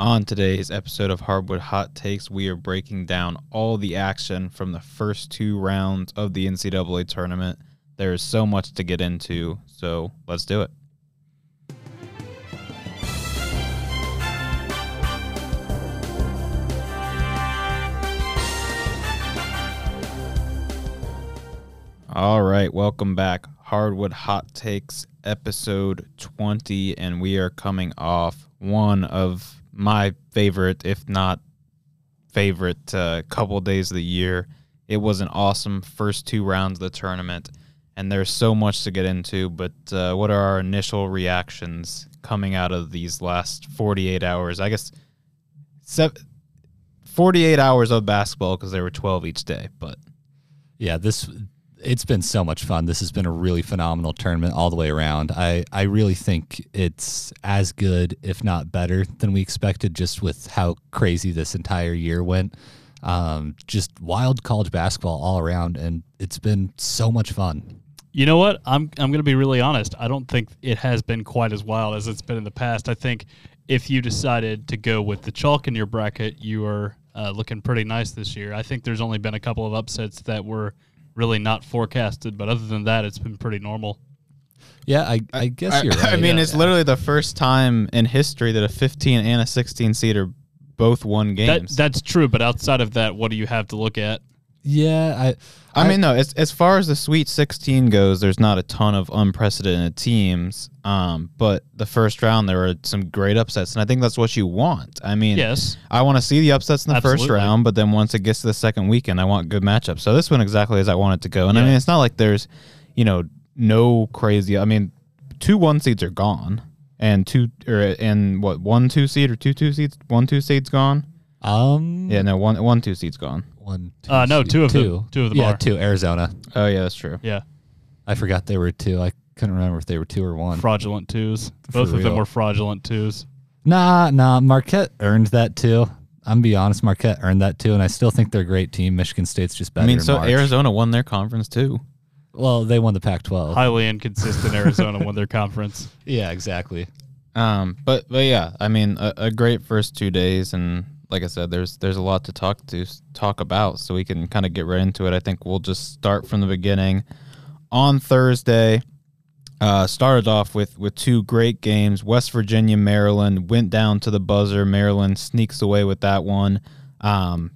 On today's episode of Hardwood Hot Takes, we are breaking down all the action from the first two rounds of the NCAA tournament. There is so much to get into, so let's do it. All right, welcome back. Hardwood Hot Takes episode 20, and we are coming off one of my favorite, if not favorite, uh, couple days of the year. It was an awesome first two rounds of the tournament, and there's so much to get into. But uh, what are our initial reactions coming out of these last 48 hours? I guess sev 48 hours of basketball because there were 12 each day, but Yeah, this it's been so much fun. This has been a really phenomenal tournament all the way around. I I really think it's as good, if not better, than we expected. Just with how crazy this entire year went, um, just wild college basketball all around, and it's been so much fun. You know what? I'm I'm going to be really honest. I don't think it has been quite as wild as it's been in the past. I think if you decided to go with the chalk in your bracket, you are uh, looking pretty nice this year. I think there's only been a couple of upsets that were really not forecasted, but other than that, it's been pretty normal. Yeah, I, I guess I, you're right. I mean, Yeah. it's literally the first time in history that a 15 and a 16 seeder both won That, games. that's true, but outside of that, what do you have to look at? Yeah. I I, mean, no, as, as far as the Sweet 16 goes, there's not a ton of unprecedented teams. Um, but the first round, there were some great upsets, and I think that's what you want. I mean, Yes. I want to see the upsets in the first round, but then once it gets to the second weekend, I want good matchups. So this went exactly as I want it to go. And I mean, it's not like there's, you know, no crazy. I mean, two one seeds are gone, and two or and what one two seed or two two seeds, one two seeds gone. Um Yeah, no one one two seeds gone. one two, Uh, no, three- two of them. Two of them yeah are. two Arizona. Oh yeah, that's true. Yeah. I forgot they were two. I couldn't remember if they were two or one. Fraudulent twos. For Both of them were fraudulent twos. Nah, nah. Marquette earned that too. I'm gonna be honest, Marquette earned that too, and I still think they're a great team. Michigan State's just better. I mean, so March. Arizona won their conference too. Well, they won the Pac-12. Highly inconsistent Arizona won their conference. yeah, exactly. Um, but but yeah, I mean, a, a great first two days, and like I said, there's there's a lot to talk to talk about, so we can kind of get right into it. I think we'll just start from the beginning. On Thursday, uh, started off with with two great games. West Virginia, Maryland went down to the buzzer. Maryland sneaks away with that one. Um,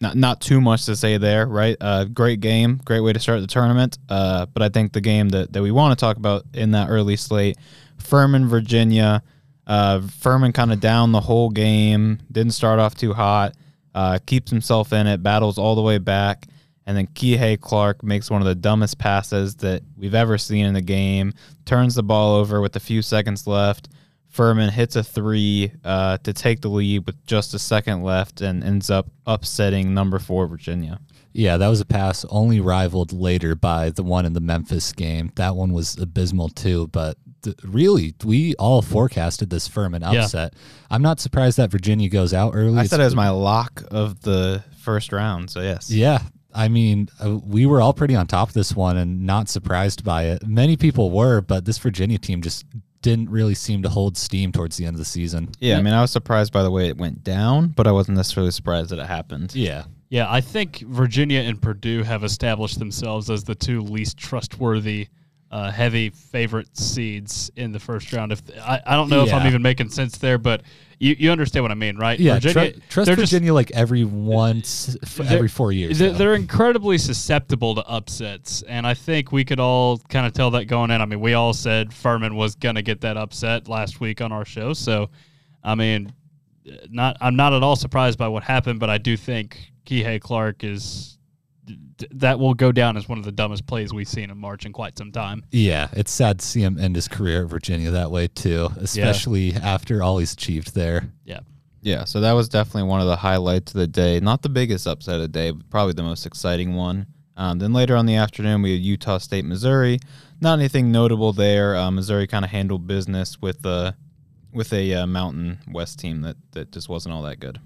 not not too much to say there, right? Uh, great game, great way to start the tournament. Uh, but I think the game that, that we want to talk about in that early slate, Furman, Virginia. Uh, Furman kind of down the whole game, didn't start off too hot, uh, keeps himself in it, battles all the way back, and then Kihei Clark makes one of the dumbest passes that we've ever seen in the game, turns the ball over with a few seconds left. Furman hits a three uh, to take the lead with just a second left and ends up upsetting number four Virginia. Yeah, that was a pass only rivaled later by the one in the Memphis game. That one was abysmal too, but th- really, we all forecasted this Furman upset. I'm not surprised that Virginia goes out early. I It's said it was my lock of the first round, so yes. Yeah. I mean, uh, we were all pretty on top of this one and not surprised by it. Many people were, but this Virginia team just didn't really seem to hold steam towards the end of the season. Yeah, I mean, I was surprised by the way it went down, but I wasn't necessarily surprised that it happened. Yeah. Yeah, I think Virginia and Purdue have established themselves as the two least trustworthy, uh, heavy favorite seeds in the first round. If I, I don't know if I'm even making sense there, but you, you understand what I mean, right? Yeah. Virginia, tru- trust they're just- Virginia like every once, every four years. They're, they're incredibly susceptible to upsets, and I think we could all kind of tell that going in. I mean, we all said Furman was going to get that upset last week on our show, so I mean, not I'm not at all surprised by what happened, but I do think Kihei Clark is that will go down as one of the dumbest plays we've seen in March in quite some time. yeah. It's sad to see him end his career at Virginia that way too, especially after all he's achieved there. Yeah. Yeah, so that was definitely one of the highlights of the day. Not the biggest upset of the day, but probably the most exciting one. Um, then later on the afternoon, we had Utah State, Missouri. Not anything notable there. Uh, Missouri kind of handled business with uh, with a uh, Mountain West team that, that just wasn't all that good.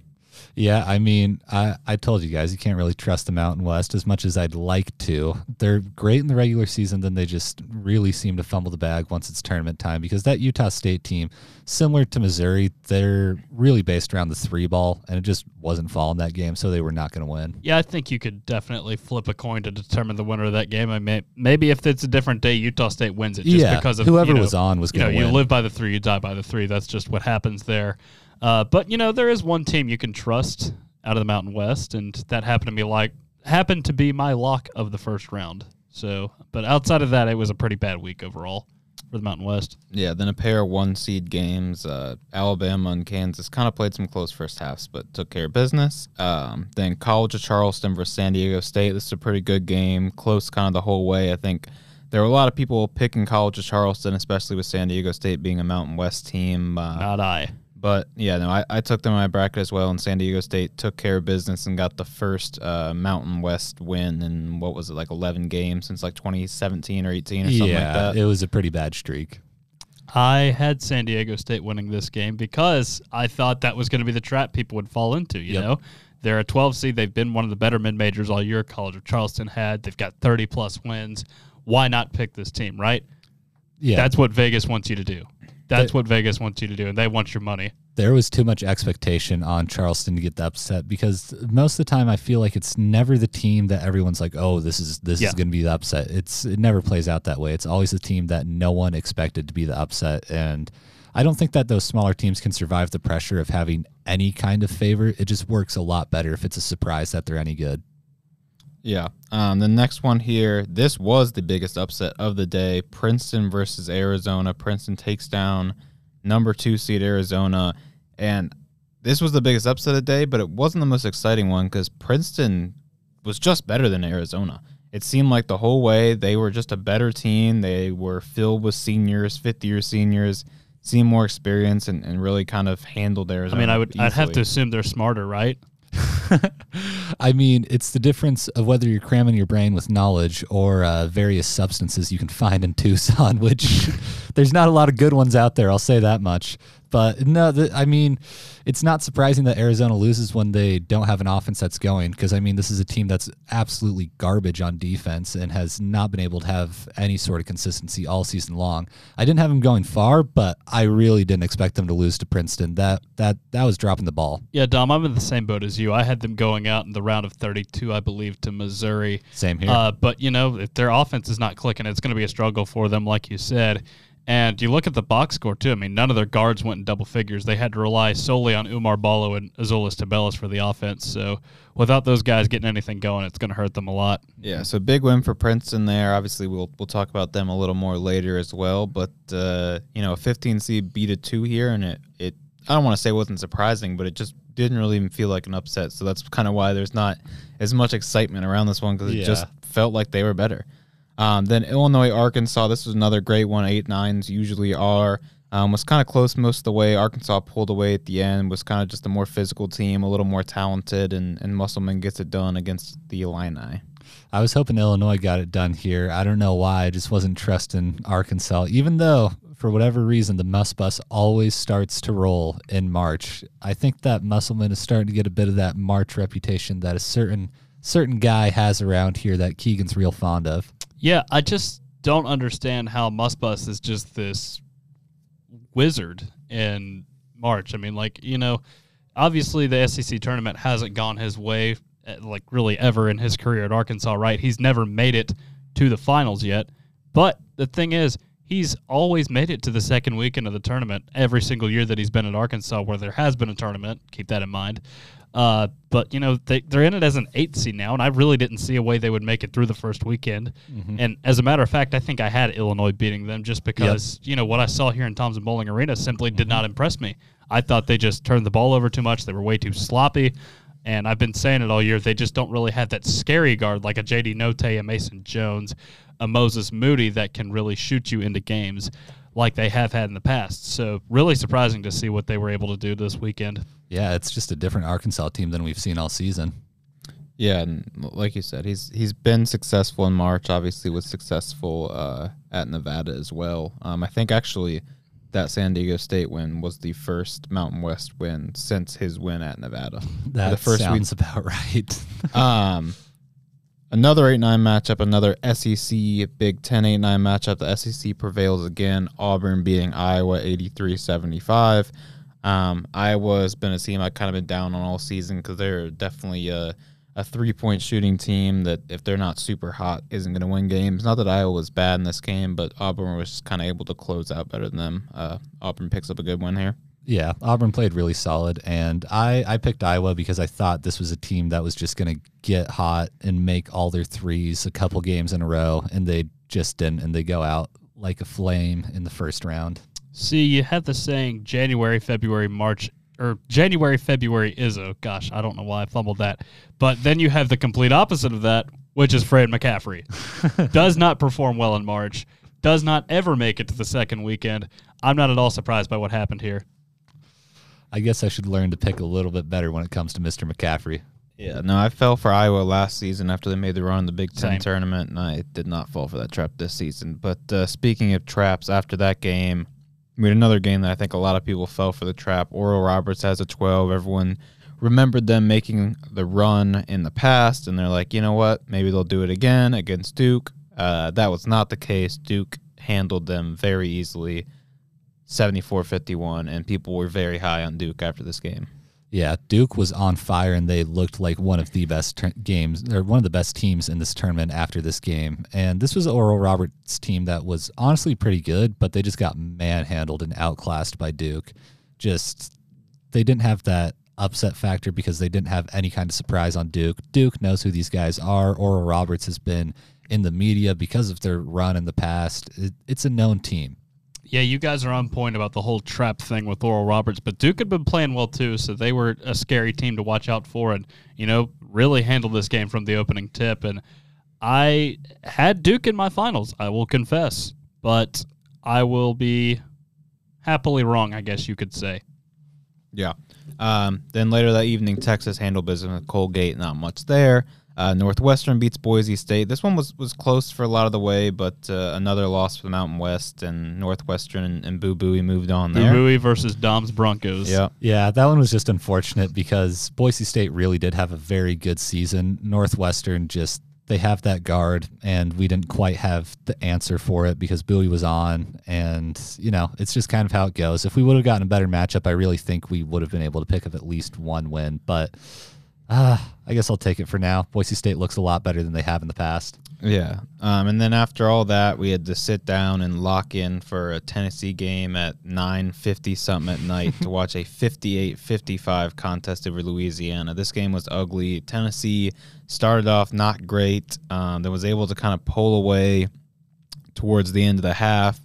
Yeah, I mean, I, I told you guys, you can't really trust the Mountain West as much as I'd like to. They're great in the regular season, then they just really seem to fumble the bag once it's tournament time because that Utah State team, similar to Missouri, they're really based around the three ball, and it just wasn't falling that game, so they were not going to win. Yeah, I think you could definitely flip a coin to determine the winner of that game. I mean, maybe if it's a different day, Utah State wins it just yeah, because of whoever you know, was on was you going to you win. live by the three, you die by the three. That's just what happens there. Uh, but you know, there is one team you can trust out of the Mountain West, and that happened to be like happened to be my lock of the first round. So, but outside of that, it was a pretty bad week overall for the Mountain West. Yeah, then a pair of one seed games. Uh, Alabama and Kansas kind of played some close first halves, but took care of business. Um, then College of Charleston versus San Diego State. This is a pretty good game, close kind of the whole way. I think there were a lot of people picking College of Charleston, especially with San Diego State being a Mountain West team. Uh, Not I. but yeah, no, I, I took them in my bracket as well, and San Diego State took care of business and got the first uh, Mountain West win in what was it, like 11 games since like 2017 or 18 or something yeah, like that. it was a pretty bad streak. I had San Diego State winning this game because I thought that was going to be the trap people would fall into. You Yep. know, they're a 12 seed. They've been one of the better mid majors all year. College of Charleston had. They've got 30 plus wins. Why not pick this team, right? Yeah, That's what Vegas wants you to do. That's what Vegas wants you to do, and they want your money. there was too much expectation on Charleston to get the upset because most of the time I feel like it's never the team that everyone's like, oh, this is this Yeah. is going to be the upset. It's it never plays out that way. It's always the team that no one expected to be the upset, and I don't think that those smaller teams can survive the pressure of having any kind of favor. It just works a lot better if it's a surprise that they're any good. Yeah. Um, the next one here, this was the biggest upset of the day Princeton versus Arizona. Princeton takes down number two seed Arizona. And this was the biggest upset of the day, but it wasn't the most exciting one because Princeton was just better than Arizona. It seemed like the whole way they were just a better team. They were filled with seniors, fifth year seniors, seemed more experience, and, and really kind of handled Arizona. I mean, I would. I'd have to assume they're smarter, right? I mean, it's the difference of whether you're cramming your brain with knowledge or uh, various substances you can find in Tucson, which there's not a lot of good ones out there. I'll say that much. But no, the, I mean, it's not surprising that Arizona loses when they don't have an offense that's going because, I mean, this is a team that's absolutely garbage on defense and has not been able to have any sort of consistency all season long. I didn't have them going far, but I really didn't expect them to lose to Princeton. That that that was dropping the ball. Yeah, Dom, I'm in the same boat as you. I had them going out in the round of 32, I believe, to Missouri. Same here. Uh, but you know, if their offense is not clicking, it's going to be a struggle for them, like you said. And you look at the box score too. I mean, none of their guards went in double figures. They had to rely solely on Oumar Ballo and Azuolas Tubelis for the offense. So without those guys getting anything going, it's going to hurt them a lot. Yeah, so big win for Princeton there. Obviously, we'll we'll talk about them a little more later as well. But uh, you know, a 15 seed beat a two here, and it it I don't want to say it wasn't surprising, but it just didn't really even feel like an upset. So that's kind of why there's not as much excitement around this one because it Yeah. just felt like they were better. Um, then Illinois, Arkansas. This was another great one. Eight nines usually are. Um, was kind of close most of the way. Arkansas pulled away at the end. Was kind of just a more physical team, a little more talented, and and Musselman gets it done against the Illini. I was hoping Illinois got it done here. I don't know why. I just wasn't trusting Arkansas, even though, for whatever reason, the Muss Bus always starts to roll in March. I think that Musselman is starting to get a bit of that March reputation that a certain certain guy has around here that Keegan's real fond of. Yeah, I just don't understand how Muss Bus is just this wizard in March. I mean, like, you know, obviously the SEC tournament hasn't gone his way, eh, like, really ever in his career at Arkansas, right? He's never made it to the finals yet. But the thing is, he's always made it to the second weekend of the tournament every single year that he's been at Arkansas, where there has been a tournament. Keep that in mind. Uh, but you know they they're in it as an eighth seed now, and I really didn't see a way they would make it through the first weekend. And as a matter of fact, I think I had Illinois beating them just because you know what I saw here in Thompson Boling Arena simply did not impress me. I thought they just turned the ball over too much. They were way too sloppy. And I've been saying it all year. They just don't really have that scary guard like a JD Notae, a Mason Jones, a Moses Moody that can really shoot you into games like they have had in the past. So really surprising to see what they were able to do this weekend. Yeah, it's just a different Arkansas team than we've seen all season. Yeah, and like you said, he's he's been successful in March. Obviously, was successful uh, at Nevada as well. Um, I think actually that San Diego State win was the first Mountain West win since his win at Nevada. That the first sounds about right. um, another 8 9 matchup, another SEC Big 10 8 9 matchup. The SEC prevails again. Auburn beating Iowa 83 75. Um, Iowa's been a team I've kind of been down on all season because they're definitely a, a three point shooting team that, if they're not super hot, isn't going to win games. Not that Iowa was bad in this game, but Auburn was kind of able to close out better than them. Uh, Auburn picks up a good win here. Yeah, Auburn played really solid, and I I picked Iowa because I thought this was a team that was just going to get hot and make all their threes a couple games in a row, and they just didn't, and they go out like a flame in the first round. See, you have the saying January, February, March, or January, February Izzo. Gosh, I don't know why I fumbled that. But then you have the complete opposite of that, which is Fran McCaffery. does not perform well in March, does not ever make it to the second weekend. I'm not at all surprised by what happened here. I guess I should learn to pick a little bit better when it comes to Mr. McCaffrey. Yeah, no, I fell for Iowa last season after they made the run in the Big Ten Same. tournament, and I did not fall for that trap this season. But uh, speaking of traps, after that game, we had another game that I think a lot of people fell for the trap. Oral Roberts has a 12. Everyone remembered them making the run in the past, and they're like, you know what? Maybe they'll do it again against Duke. Uh, that was not the case. Duke handled them very easily, 74 51, and people were very high on Duke after this game. Yeah, Duke was on fire, and they looked like one of the best tur- games, or one of the best teams in this tournament after this game. And this was Oral Roberts' team that was honestly pretty good, but they just got manhandled and outclassed by Duke. Just they didn't have that upset factor because they didn't have any kind of surprise on Duke. Duke knows who these guys are. Oral Roberts has been in the media because of their run in the past. It, it's a known team. Yeah, you guys are on point about the whole trap thing with Oral Roberts, but Duke had been playing well too, so they were a scary team to watch out for and, you know, really handled this game from the opening tip. And I had Duke in my finals, I will confess, but I will be happily wrong, I guess you could say. Yeah. Um, then later that evening, Texas handled business with Colgate. Not much there. Uh, Northwestern beats Boise State. This one was, was close for a lot of the way, but uh, another loss for the Mountain West and Northwestern and, and Boo Buie moved on there. Buie versus Dom's Broncos. Yeah. Yeah, that one was just unfortunate because Boise State really did have a very good season. Northwestern just they have that guard and we didn't quite have the answer for it because Buie was on and you know, it's just kind of how it goes. If we would have gotten a better matchup, I really think we would have been able to pick up at least one win, but uh, I guess I'll take it for now. Boise State looks a lot better than they have in the past. Yeah. Um, and then after all that, we had to sit down and lock in for a Tennessee game at 9.50 something at night to watch a 58-55 contest over Louisiana. This game was ugly. Tennessee started off not great. Um, then was able to kind of pull away towards the end of the half.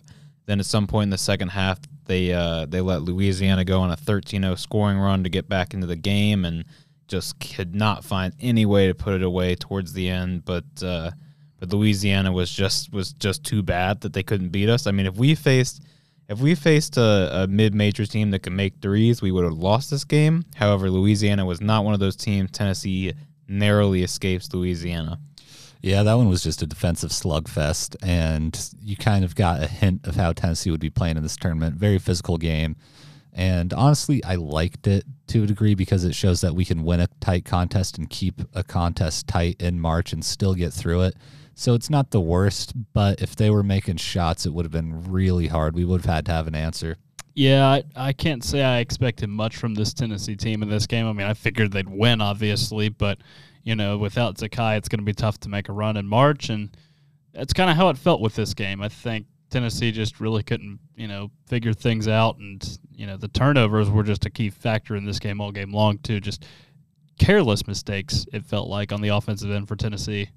Then at some point in the second half, they uh, they let Louisiana go on a 13-0 scoring run to get back into the game and just could not find any way to put it away towards the end. But uh, but Louisiana was just was just too bad that they couldn't beat us. I mean, if we faced if we faced a, a mid-major team that could make threes, we would have lost this game. However, Louisiana was not one of those teams. Tennessee narrowly escapes Louisiana. Yeah, that one was just a defensive slugfest, and you kind of got a hint of how Tennessee would be playing in this tournament. Very physical game. And honestly, I liked it to a degree because it shows that we can win a tight contest and keep a contest tight in March and still get through it. So it's not the worst, but if they were making shots, it would have been really hard. We would have had to have an answer. Yeah, I, I can't say I expected much from this Tennessee team in this game. I mean, I figured they'd win, obviously, but you know, without Zakai, it's going to be tough to make a run in March, and that's kind of how it felt with this game. I think Tennessee just really couldn't, you know, figure things out, and you know, the turnovers were just a key factor in this game all game long too. Just careless mistakes. It felt like on the offensive end for Tennessee.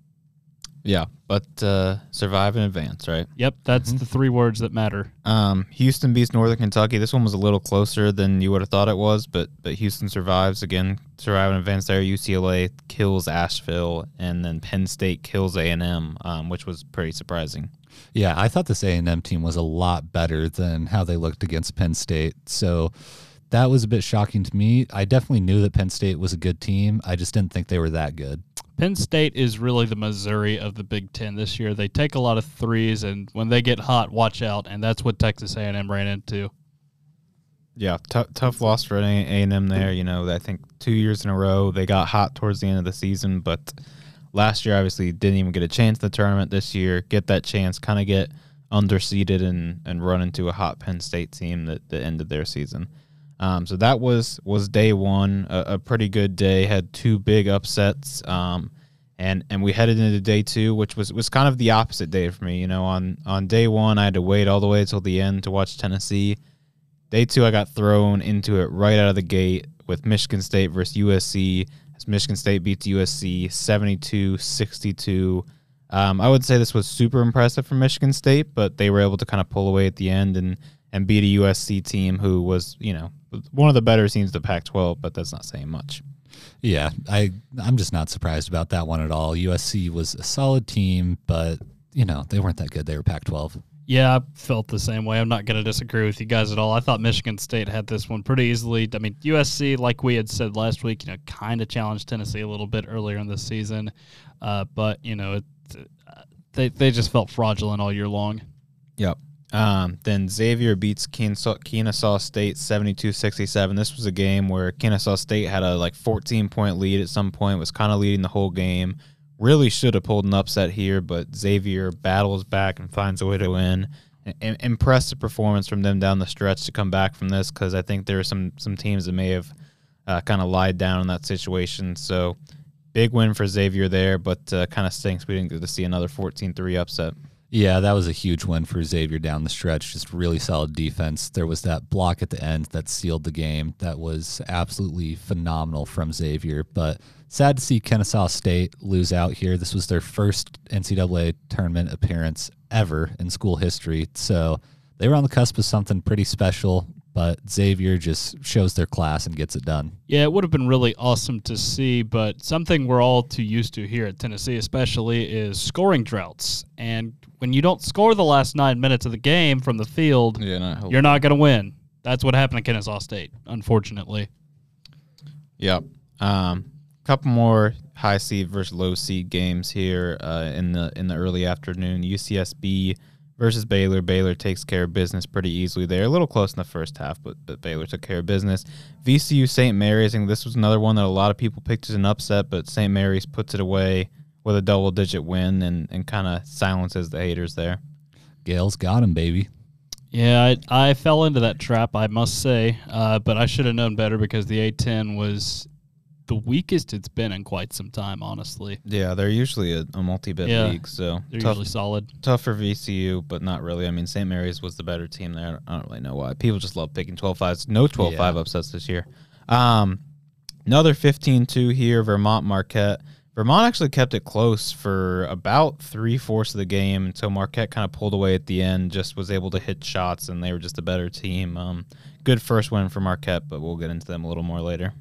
Yeah, but uh, survive and advance, right? Yep, that's the three words that matter. Um, Houston beats Northern Kentucky. This one was a little closer than you would have thought it was, but but Houston survives again, survive and advance there. UCLA kills Asheville, and then Penn State kills A and M, um, which was pretty surprising. Yeah, I thought this A&M team was a lot better than how they looked against Penn State. So that was a bit shocking to me. I definitely knew that Penn State was a good team. I just didn't think they were that good. Penn State is really the Missouri of the Big Ten this year. They take a lot of threes, and when they get hot, watch out. And that's what Texas A&M ran into. Yeah, t- tough loss for A and M there. You know, I think two years in a row they got hot towards the end of the season, but last year obviously didn't even get a chance the tournament. This year, get that chance, kind of get underseeded and and run into a hot Penn State team that, that ended their season. Um, so that was was day one, a, a, pretty good day. Had two big upsets, um, and and we headed into day two, which was was kind of the opposite day for me. You know, on on day one, I had to wait all the way until the end to watch Tennessee Day two, I got thrown into it right out of the gate with Michigan State versus USC. As Michigan State beats USC 72 62. Um, I would say this was super impressive for Michigan State, but they were able to kind of pull away at the end and, and beat a USC team who was, you know, one of the better teams the Pac 12, but that's not saying much. Yeah, I I'm just not surprised about that one at all. USC was a solid team, but you know they weren't that good. They were Pac-12. Yeah, I felt the same way. I'm not going to disagree with you guys at all. I thought Michigan State had this one pretty easily. I mean, USC, like we had said last week, you know, kind of challenged Tennessee a little bit earlier in the season, uh, but you know, it, they they just felt fraudulent all year long. Yep. Um, then Xavier beats Kennesaw State 72-67. This was a game where Kennesaw State had a like 14 point lead at some point, was kind of leading the whole game really should have pulled an upset here, but Xavier battles back and finds a way to win. I- impressive performance from them down the stretch to come back from this because I think there are some some teams that may have uh, kind of lied down in that situation. So big win for Xavier there, but uh, kind of stinks we didn't get to see another 14-3 upset. Yeah, that was a huge win for Xavier down the stretch. Just really solid defense. There was that block at the end that sealed the game. That was absolutely phenomenal from Xavier. But sad to see Kennesaw State lose out here. This was their first NCAA tournament appearance ever in school history. So they were on the cusp of something pretty special but Xavier just shows their class and gets it done. Yeah, it would have been really awesome to see, but something we're all too used to here at Tennessee, especially, is scoring droughts. And when you don't score the last nine minutes of the game from the field, yeah, not you're not going to win. That's what happened at Kennesaw State, unfortunately. Yep. Um, couple more high seed versus low seed games here uh, in the in the early afternoon. UCSB versus Baylor. Baylor takes care of business pretty easily there. A little close in the first half, but, but Baylor took care of business. VCU St. Mary's, I think this was another one that a lot of people picked as an upset, but St. Mary's puts it away with a double digit win and, and kind of silences the haters there. Gaels got him, baby. Yeah, I, I fell into that trap, I must say, uh, but I should have known better because the A10 was the weakest it's been in quite some time, honestly. Yeah, they're usually a, a multi-bit yeah, league, so they're tough, usually solid. Tough for VCU, but not really. I mean, St. Mary's was the better team there. I don't really know why. People just love picking 12-5s. No 12-5 yeah. upsets this year. Um, another 15-2 here, Vermont Marquette. Vermont actually kept it close for about three fourths of the game until Marquette kind of pulled away at the end. Just was able to hit shots, and they were just a better team. Um, good first win for Marquette, but we'll get into them a little more later.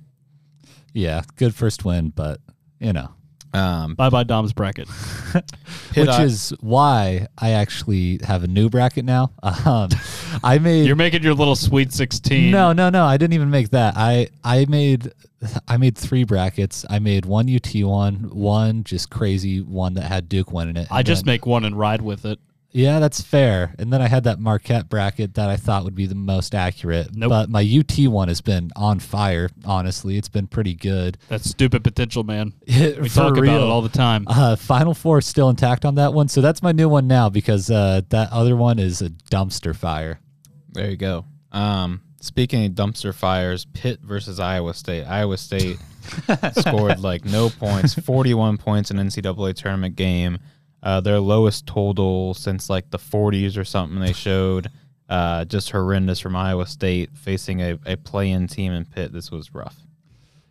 Yeah, good first win, but you know. Um, bye bye Dom's bracket, which I, is why I actually have a new bracket now. Um, I made you're making your little sweet sixteen. No, no, no. I didn't even make that. I I made I made three brackets. I made one UT one, one just crazy one that had Duke winning in it. I just make one and ride with it. Yeah, that's fair. And then I had that Marquette bracket that I thought would be the most accurate. Nope. But my UT one has been on fire, honestly. It's been pretty good. That's stupid potential, man. we talk real. about it all the time. Uh, Final Four is still intact on that one. So that's my new one now because uh, that other one is a dumpster fire. There you go. Um, speaking of dumpster fires, Pitt versus Iowa State. Iowa State scored like no points, 41 points in NCAA tournament game. Uh, their lowest total since like the 40s or something they showed. Uh, just horrendous from Iowa State facing a, a play in team in Pitt. This was rough.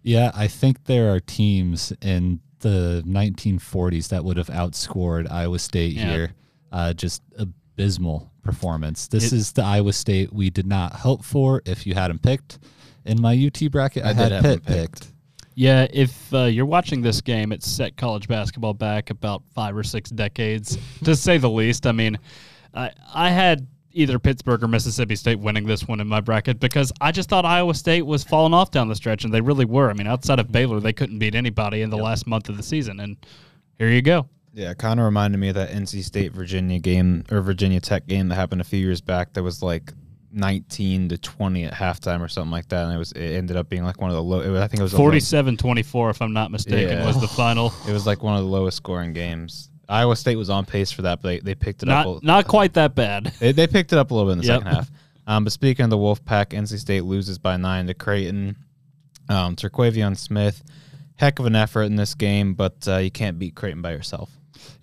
Yeah, I think there are teams in the 1940s that would have outscored Iowa State yeah. here. Uh, just abysmal performance. This it, is the Iowa State we did not hope for if you had them picked. In my UT bracket, I, I had Pitt picked. picked. Yeah, if uh, you're watching this game, it's set college basketball back about five or six decades, to say the least. I mean, I, I had either Pittsburgh or Mississippi State winning this one in my bracket because I just thought Iowa State was falling off down the stretch, and they really were. I mean, outside of Baylor, they couldn't beat anybody in the last month of the season, and here you go. Yeah, it kind of reminded me of that NC State Virginia game or Virginia Tech game that happened a few years back. That was like 19 to 20 at halftime or something like that, and it was it ended up being like one of the low. It was, I think it was a 47-24, if I'm not mistaken, Yeah. was the final. It was like one of the lowest scoring games. Iowa State was on pace for that, but they, they picked it up. Not a- not quite that bad. They, they picked it up a little bit in the Yep. second half. Um, but speaking of the Wolfpack, NC State loses by nine to Creighton. Um, Terquavion Smith, heck of an effort in this game, but uh, you can't beat Creighton by yourself.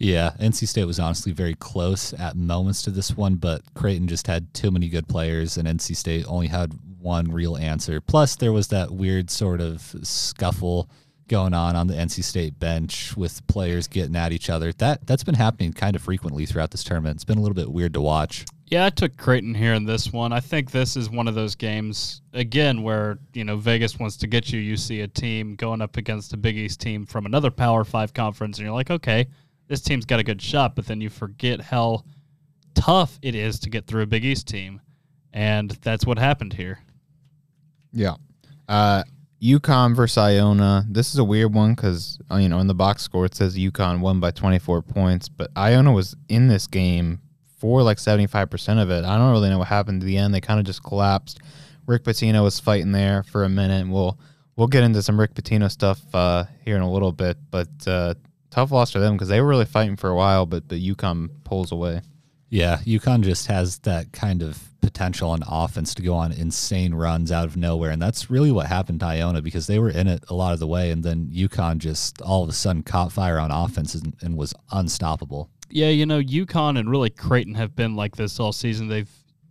Yeah, NC State was honestly very close at moments to this one, but Creighton just had too many good players, and NC State only had one real answer. Plus, there was that weird sort of scuffle going on on the NC State bench with players getting at each other. That that's been happening kind of frequently throughout this tournament. It's been a little bit weird to watch. Yeah, I took Creighton here in this one. I think this is one of those games again where you know Vegas wants to get you. You see a team going up against a Big East team from another Power Five conference, and you're like, okay, this team's got a good shot. But then you forget how tough it is to get through a Big East team, and that's what happened here. Yeah. Uh, UConn versus Iona. This is a weird one because you know in the box score it says UConn won by 24 points, but Iona was in this game for like 75 percent of it. I don't really know what happened to the end. They kind of just collapsed. Rick Pitino was fighting there for a minute. We'll we'll get into some Rick Pitino stuff uh, here in a little bit, but uh, tough loss for them because they were really fighting for a while, but the UConn pulls away. Yeah, UConn just has that kind of potential on offense to go on insane runs out of nowhere. And that's really what happened to Iona because they were in it a lot of the way. And then UConn just all of a sudden caught fire on offense and, and was unstoppable. Yeah, you know, UConn and really Creighton have been like this all season. They've,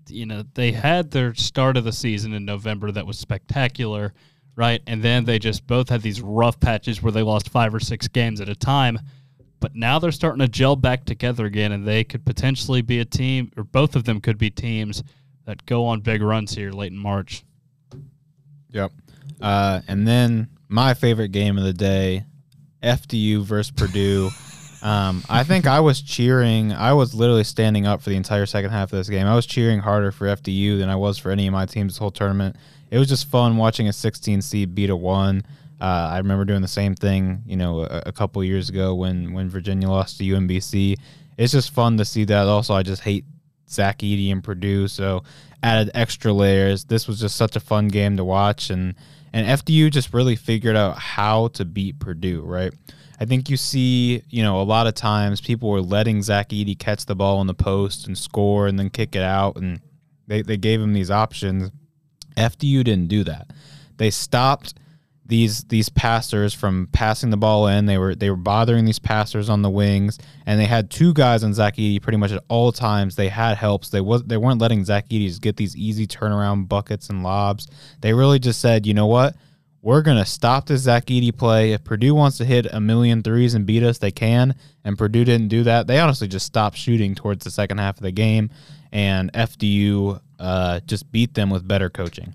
you know, they had their start of the season in November that was spectacular, right? And then they just both had these rough patches where they lost five or six games at a time. But now they're starting to gel back together again, and they could potentially be a team, or both of them could be teams that go on big runs here late in March. Yep. Uh, and then my favorite game of the day, FDU versus Purdue. Um, I think I was cheering. I was literally standing up for the entire second half of this game. I was cheering harder for FDU than I was for any of my teams this whole tournament. It was just fun watching a 16 seed beat a one. Uh, I remember doing the same thing, you know, a, a couple years ago when when Virginia lost to UMBC. It's just fun to see that. Also, I just hate Zach Edey and Purdue, so added extra layers. This was just such a fun game to watch, and and FDU just really figured out how to beat Purdue. Right, I think you see, you know, a lot of times people were letting Zach Edey catch the ball in the post and score, and then kick it out, and they they gave him these options. FDU didn't do that. They stopped these these passers from passing the ball in. They were they were bothering these passers on the wings, and they had two guys on Zach Edey pretty much at all times. They had helps. They was they weren't letting Zach Edey get these easy turnaround buckets and lobs. They really just said, you know what, we're gonna stop this Zach Edey play. If Purdue wants to hit a million threes and beat us, they can. And Purdue didn't do that. They honestly just stopped shooting towards the second half of the game, and FDU uh, just beat them with better coaching.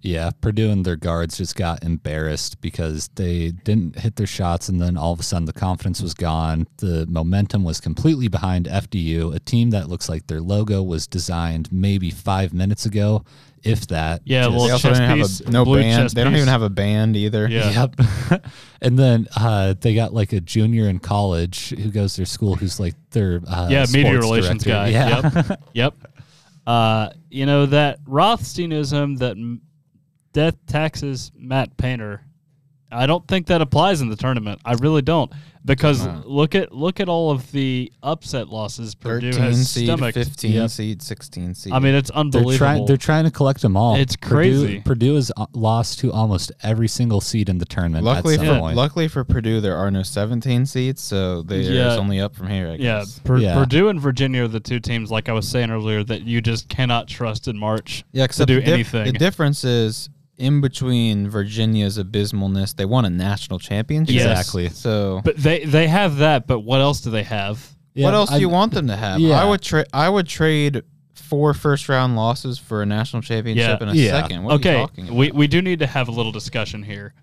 Yeah, Purdue and their guards just got embarrassed because they didn't hit their shots, and then all of a sudden the confidence was gone. The momentum was completely behind FDU, a team that looks like their logo was designed maybe five minutes ago, if that. Yeah, well, They also chess didn't piece, have a no band. They don't piece. even have a band either. Yeah. Yep. and then uh, they got like a junior in college who goes to their school who's like their uh, Yeah, media relations director. guy. Yeah. Yep. yep. Uh, you know that Rothsteinism that m- death taxes Matt Painter. I don't think that applies in the tournament. I really don't because look at look at all of the upset losses Purdue Thirteen has seed, stomached. fifteen Yep. seed, sixteen seed. I mean, it's They're unbelievable. They're trying to collect them all. It's Purdue- crazy. Purdue has uh, lost to almost every single seed in the tournament. luckily at some for point. luckily for Purdue, there are no seventeen seeds, so they're Yeah. only up from here. I yeah, guess. Pur- Yeah. Purdue and Virginia are the two teams, like I was saying earlier, that you just cannot trust in March. yeah. Except do the, dif- anything. the difference is in between Virginia's abysmalness, they won a national championship. Yes. Exactly. So But they they have that. But what else do they have? Yeah, what else I- do you want them to have? Yeah. I would trade. I would trade four first round losses for a national championship Yeah. in a Yeah. second. What are you okay, talking we about? we do need to have a little discussion here.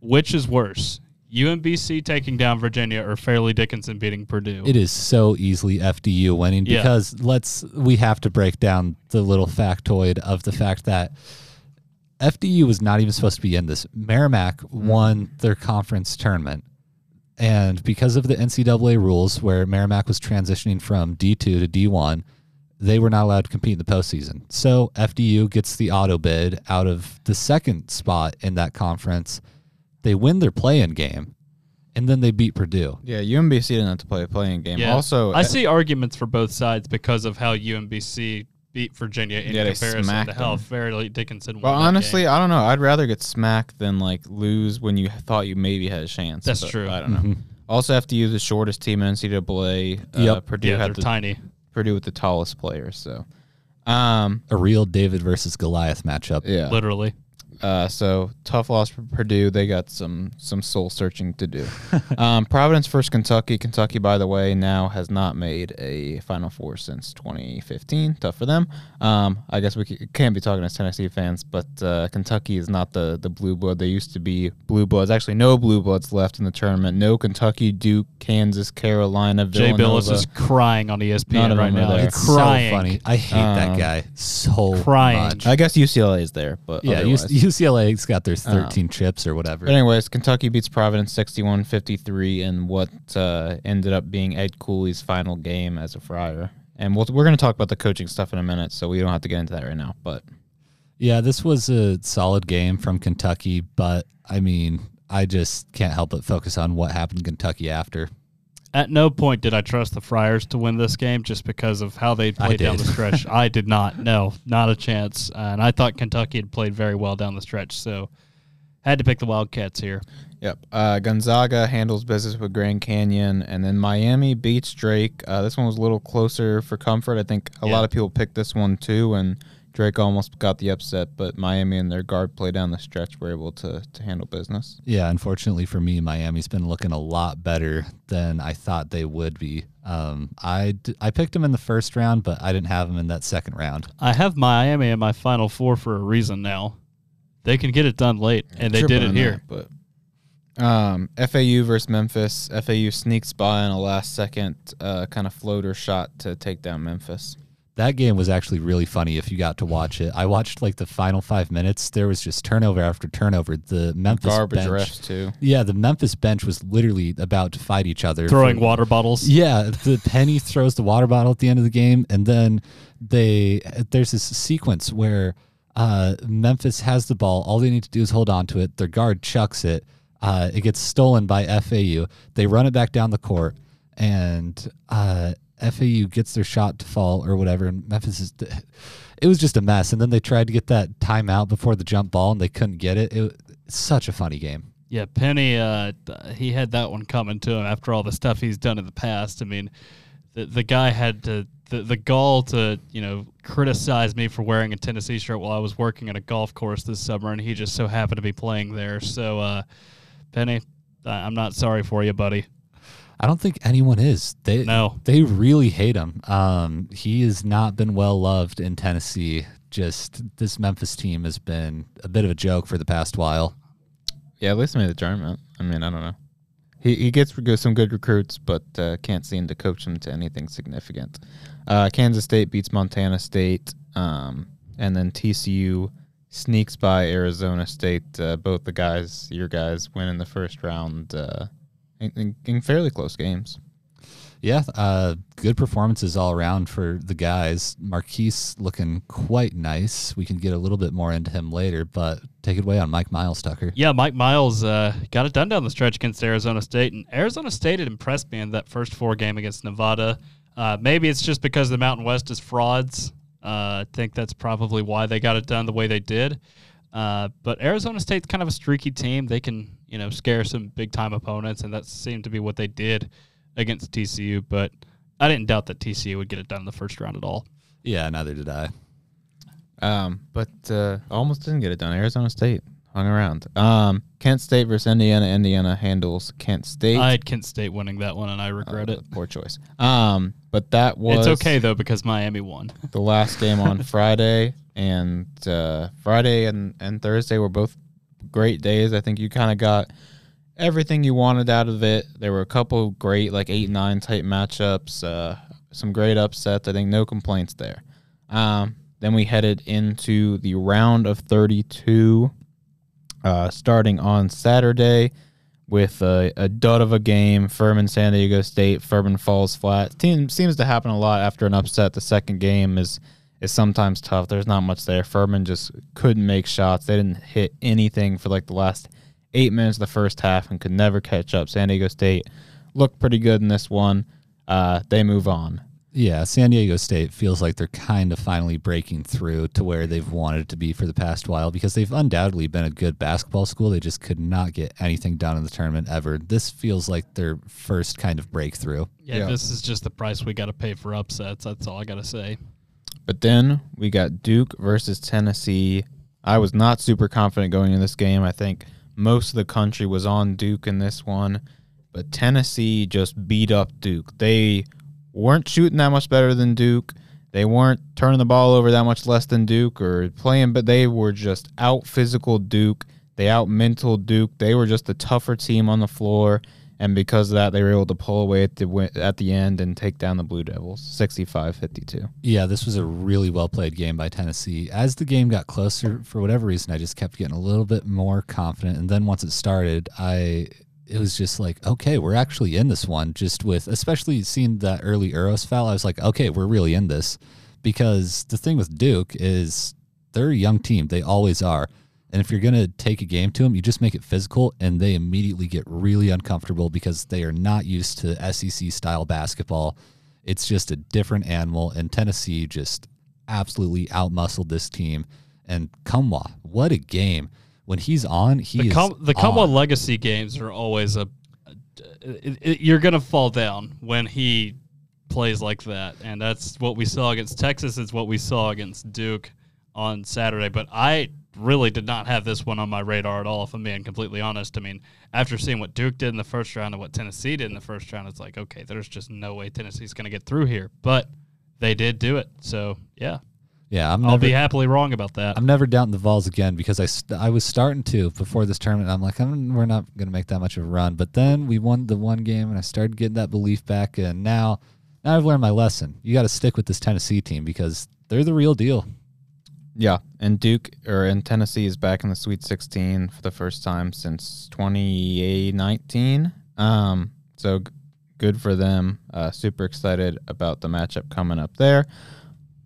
Which is worse, UMBC taking down Virginia or Fairleigh Dickinson beating Purdue. It is so easily FDU winning Yeah. because let's we have to break down the little factoid of the fact that FDU was not even supposed to be in this. Merrimack won their conference tournament. And because of the NCAA rules where Merrimack was transitioning from D2 to D1, they were not allowed to compete in the postseason. So FDU gets the auto bid out of the second spot in that conference. They win their play in game, and then they beat Purdue. Yeah, UMBC didn't have to play a playing game. Yeah. Also, I uh, see arguments for both sides because of how UMBC beat Virginia in Yeah, comparison to smacked how them. Fairleigh Dickinson won. Well, that honestly, game. I don't know. I'd rather get smacked than like lose when you thought you maybe had a chance. That's but true. I don't know. Also, FDU is the shortest team in NCAA. Uh, Purdue yeah, they're had the, tiny. Purdue with the tallest players. So, um, A real David versus Goliath matchup. yeah. Literally. Uh, so tough loss for Purdue. They got some some soul searching to do. um, Providence versus Kentucky. Kentucky, by the way, now has not made a Final Four since 2015. Tough for them. Um, I guess we can't be talking as Tennessee fans, but uh, Kentucky is not the the blue blood they used to be. Blue bloods. Actually, no blue bloods left in the tournament. No Kentucky, Duke, Kansas, Carolina, Jay Bilas is crying on ESPN right now. there. It's crying. so funny. I hate that Um, guy so crying. much. I guess UCLA is there, but yeah, otherwise. UCLA's got their 13 chips or whatever. But anyways, Kentucky beats Providence 61-53 in what uh, ended up being Ed Cooley's final game as a Friar. And we'll, we're going to talk about the coaching stuff in a minute, so we don't have to get into that right now. But Yeah, this was a solid game from Kentucky, but I mean, I just can't help but focus on what happened in Kentucky after. At no point did I trust the Friars to win this game just because of how they I played down the stretch. I did not. No, not a chance. and I thought Kentucky had played very well down the stretch, so had to pick the Wildcats here. Yep. Uh, Gonzaga handles business with Grand Canyon, and then Miami beats Drake. Uh, this one was a little closer for comfort. I think a Yeah. lot of people picked this one too, and Drake almost got the upset, but Miami and their guard play down the stretch were able to, to handle business. Yeah, unfortunately for me, Miami's been looking a lot better than I thought they would be. Um, I, d- I picked them in the first round, but I didn't have them in that second round. I have Miami in my Final Four for a reason now. They can get it done late, and they did it here. that, but um, FAU versus Memphis. FAU sneaks by on a last second uh, kind of floater shot to take down Memphis. That game was actually really funny if you got to watch it. I watched like the final five minutes. There was just turnover after turnover. The Memphis Garbage bench, refs too. Yeah, the Memphis bench was literally about to fight each other. Throwing for- water bottles. Yeah, the penny throws the water bottle at the end of the game, and then they there's this sequence where uh, Memphis has the ball. All they need to do is hold on to it. Their guard chucks it. Uh, it gets stolen by FAU. They run it back down the court, and uh, FAU gets their shot to fall or whatever. And Memphis is. It was just a mess. And then they tried to get that timeout before the jump ball, and they couldn't get it. It was such a funny game. Yeah, Penny, uh, he had that one coming to him after all the stuff he's done in the past. I mean, the the guy had to the, the gall to you know criticize me for wearing a Tennessee shirt while I was working at a golf course this summer, and he just so happened to be playing there. So, uh, Penny, I'm not sorry for you, buddy. I don't think anyone is. They No. they really hate him. Um, he has not been well loved in Tennessee. Just this Memphis team has been a bit of a joke for the past while. Yeah, at least made the tournament. I mean, I don't know. He he gets some good recruits, but uh, can't seem to coach them to anything significant. Uh, Kansas State beats Montana State, um, and then TCU sneaks by Arizona State. Uh, both the guys, your guys, win in the first round uh, in, in, in fairly close games. Yeah, uh, good performances all around for the guys. Markquis looking quite nice. We can get a little bit more into him later, but take it away on Mike Miles, Tucker. Yeah, Mike Miles uh, got it done down the stretch against Arizona State, and Arizona State had impressed me in that first four game against Nevada. Uh, maybe it's just because the Mountain West is frauds. Uh, I think that's probably why they got it done the way they did. Uh, but Arizona State's kind of a streaky team. They can, you know, scare some big time opponents, and that seemed to be what they did against TCU. But I didn't doubt that TCU would get it done in the first round at all. Yeah, neither did I. Um, but uh, almost didn't get it done. Arizona State hung around. Um, Kent State versus Indiana. Indiana handles Kent State. I had Kent State winning that one, and I regret Uh, it. Poor choice. Um, but that was It's okay though because Miami won. the last game on Friday, and uh, Friday and, and Thursday were both great days. I think you kind of got everything you wanted out of it. There were a couple great like eight nine type matchups, uh, some great upsets. I think no complaints there. Um, then we headed into the round of 32, uh, starting on Saturday with a, a dud of a game. Furman San Diego State. Furman falls flat. Team seems to happen a lot after an upset. The second game is is sometimes tough. There's not much there. Furman just couldn't make shots. They didn't hit anything for like the last eight minutes of the first half and could never catch up. San Diego State looked pretty good in this one. Uh, they move on. Yeah, San Diego State feels like they're kind of finally breaking through to where they've wanted to be for the past while because they've undoubtedly been a good basketball school. They just could not get anything done in the tournament ever. This feels like their first kind of breakthrough. Yeah, Yeah. this is just the price we got to pay for upsets. That's all I got to say. But then we got Duke versus Tennessee. I was not super confident going in this game. I think most of the country was on Duke in this one, but Tennessee just beat up Duke. They weren't shooting that much better than Duke. They weren't turning the ball over that much less than Duke or playing, but they were just out physical Duke. They out mental Duke. They were just a tougher team on the floor, and because of that, they were able to pull away at the at the end and take down the Blue Devils, 65-52. Yeah, this was a really well played game by Tennessee. As the game got closer, for whatever reason, I just kept getting a little bit more confident. And then once it started, I it was just like, okay, we're actually in this one. Just with especially seeing that early Eros foul, I was like, okay, we're really in this. Because the thing with Duke is they're a young team. They always are. And if you're going to take a game to them, you just make it physical, and they immediately get really uncomfortable because they are not used to SEC style basketball. It's just a different animal, and Tennessee just absolutely outmuscled this team. And Nkamhoua, what a game! When he's on, he The, is Com- the on. Legacy games are always a. it- it- you're gonna fall down when he plays like that, and that's what we saw against Texas. It's what we saw against Duke on Saturday. But I really did not have this one on my radar at all. If I'm being completely honest, I mean, after seeing what Duke did in the first round and what Tennessee did in the first round, it's like, okay, there's just no way Tennessee's gonna get through here. But they did do it. So yeah, Yeah, I'm I'll never, be happily wrong about that. I'm never doubting the Vols again because I, st- I was starting to before this tournament. I'm like, I'm, we're not going to make that much of a run. But then we won the one game and I started getting that belief back. And now, now I've learned my lesson. You got to stick with this Tennessee team because they're the real deal. Yeah, and Duke or in Tennessee is back in the Sweet 16 for the first time since 2019. Um, so g- good for them. Uh, super excited about the matchup coming up there.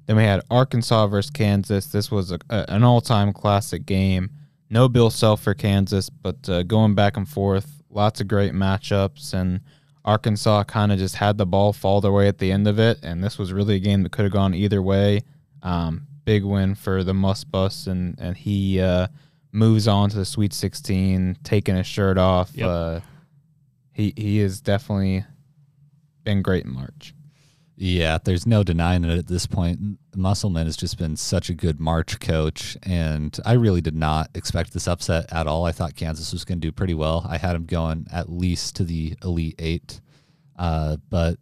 Then we had Arkansas versus Kansas. This was a, a, an all-time classic game. No Bill Self for Kansas, but uh, going back and forth, lots of great matchups, and Arkansas kind of just had the ball fall their way at the end of it, and this was really a game that could have gone either way. Um, big win for the Muss Bus, and and he uh, moves on to the Sweet 16, taking his shirt off. Yep. Uh, he he has definitely been great in March. Yeah, there's no denying it at this point. Musselman has just been such a good March coach, and I really did not expect this upset at all. I thought Kansas was going to do pretty well. I had him going at least to the Elite Eight, uh, but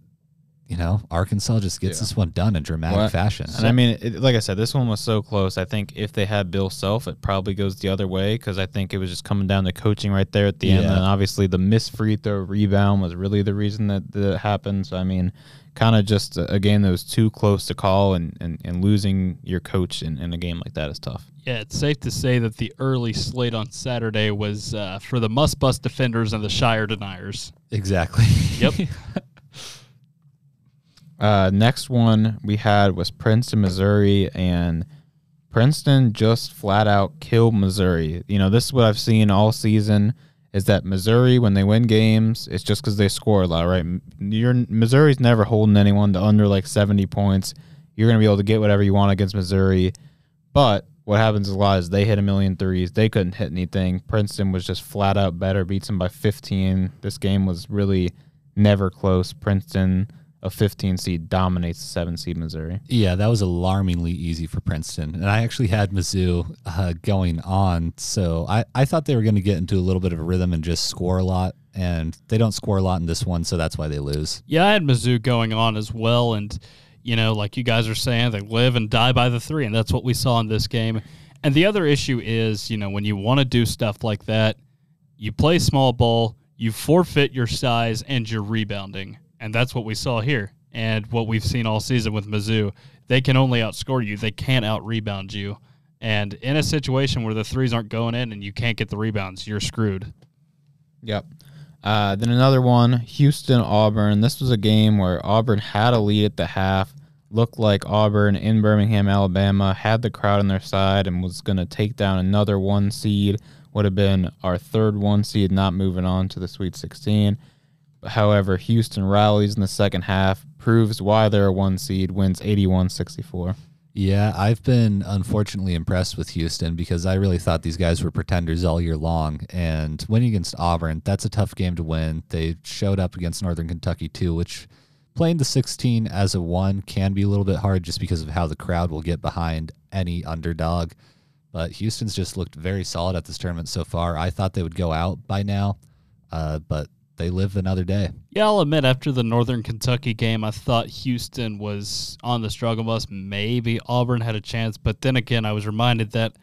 you know, Arkansas just gets Yeah. this one done in dramatic Well, fashion. And I mean, it, like I said, this one was so close. I think if they had Bill Self, it probably goes the other way because I think it was just coming down to coaching right there at the end. And obviously, the missed free throw rebound was really the reason that, that happened. So, I mean, kind of just a, a game that was too close to call, and, and, and losing your coach in, in a game like that is tough. Yeah, it's safe to say that the early slate on Saturday was uh, for the Muss Bus defenders and the Shire deniers. exactly. Yep. Uh, next one we had was Princeton, Missouri, and Princeton just flat out killed Missouri. You know, this is what I've seen all season is that Missouri, when they win games, it's just because they score a lot, right? You're, Missouri's never holding anyone to under like 70 points. You're going to be able to get whatever you want against Missouri. But what happens a lot is they hit a million threes. They couldn't hit anything. Princeton was just flat out better, beats them by 15. This game was really never close. Princeton, a 15 seed, dominates the 7 seed Missouri. Yeah, that was alarmingly easy for Princeton. And I actually had Mizzou uh, going on. So I, I thought they were going to get into a little bit of a rhythm and just score a lot. And they don't score a lot in this one, so that's why they lose. Yeah, I had Mizzou going on as well, and you know, like you guys are saying, they live and die by the three, and that's what we saw in this game. And the other issue is, you know, when you want to do stuff like that, you play small ball, you forfeit your size and your rebounding. And that's what we saw here and what we've seen all season with Mizzou. They can only outscore you, they can't out rebound you. And in a situation where the threes aren't going in and you can't get the rebounds, you're screwed. Yep. Uh, then another one, Houston Auburn. This was a game where Auburn had a lead at the half. Looked like Auburn in Birmingham, Alabama, had the crowd on their side and was going to take down another one seed. Would have been our third one seed, not moving on to the Sweet 16. However, Houston rallies in the second half, proves why they're a one seed, wins 81 64. Yeah, I've been unfortunately impressed with Houston because I really thought these guys were pretenders all year long. And winning against Auburn, that's a tough game to win. They showed up against Northern Kentucky too, which playing the 16 as a one can be a little bit hard just because of how the crowd will get behind any underdog. But Houston's just looked very solid at this tournament so far. I thought they would go out by now, uh, but they live another day. Yeah, I'll admit after the Northern Kentucky game, I thought Houston was on the struggle bus. Maybe Auburn had a chance, but then again, I was reminded that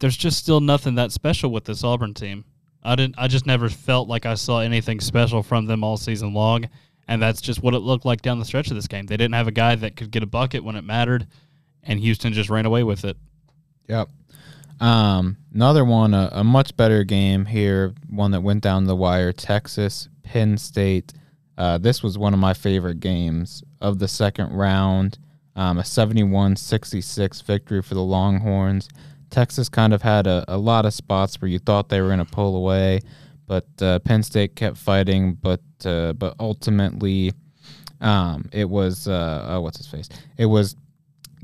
there's just still nothing that special with this Auburn team. I didn't. I just never felt like I saw anything special from them all season long, and that's just what it looked like down the stretch of this game. They didn't have a guy that could get a bucket when it mattered, and Houston just ran away with it. Yep. Um, another one, a, a, much better game here, one that went down the wire Texas, Penn State. Uh, this was one of my favorite games of the second round. Um, a 71 66 victory for the Longhorns. Texas kind of had a, a lot of spots where you thought they were going to pull away, but uh, Penn State kept fighting. But uh, but ultimately, um, it was uh, oh, what's his face? It was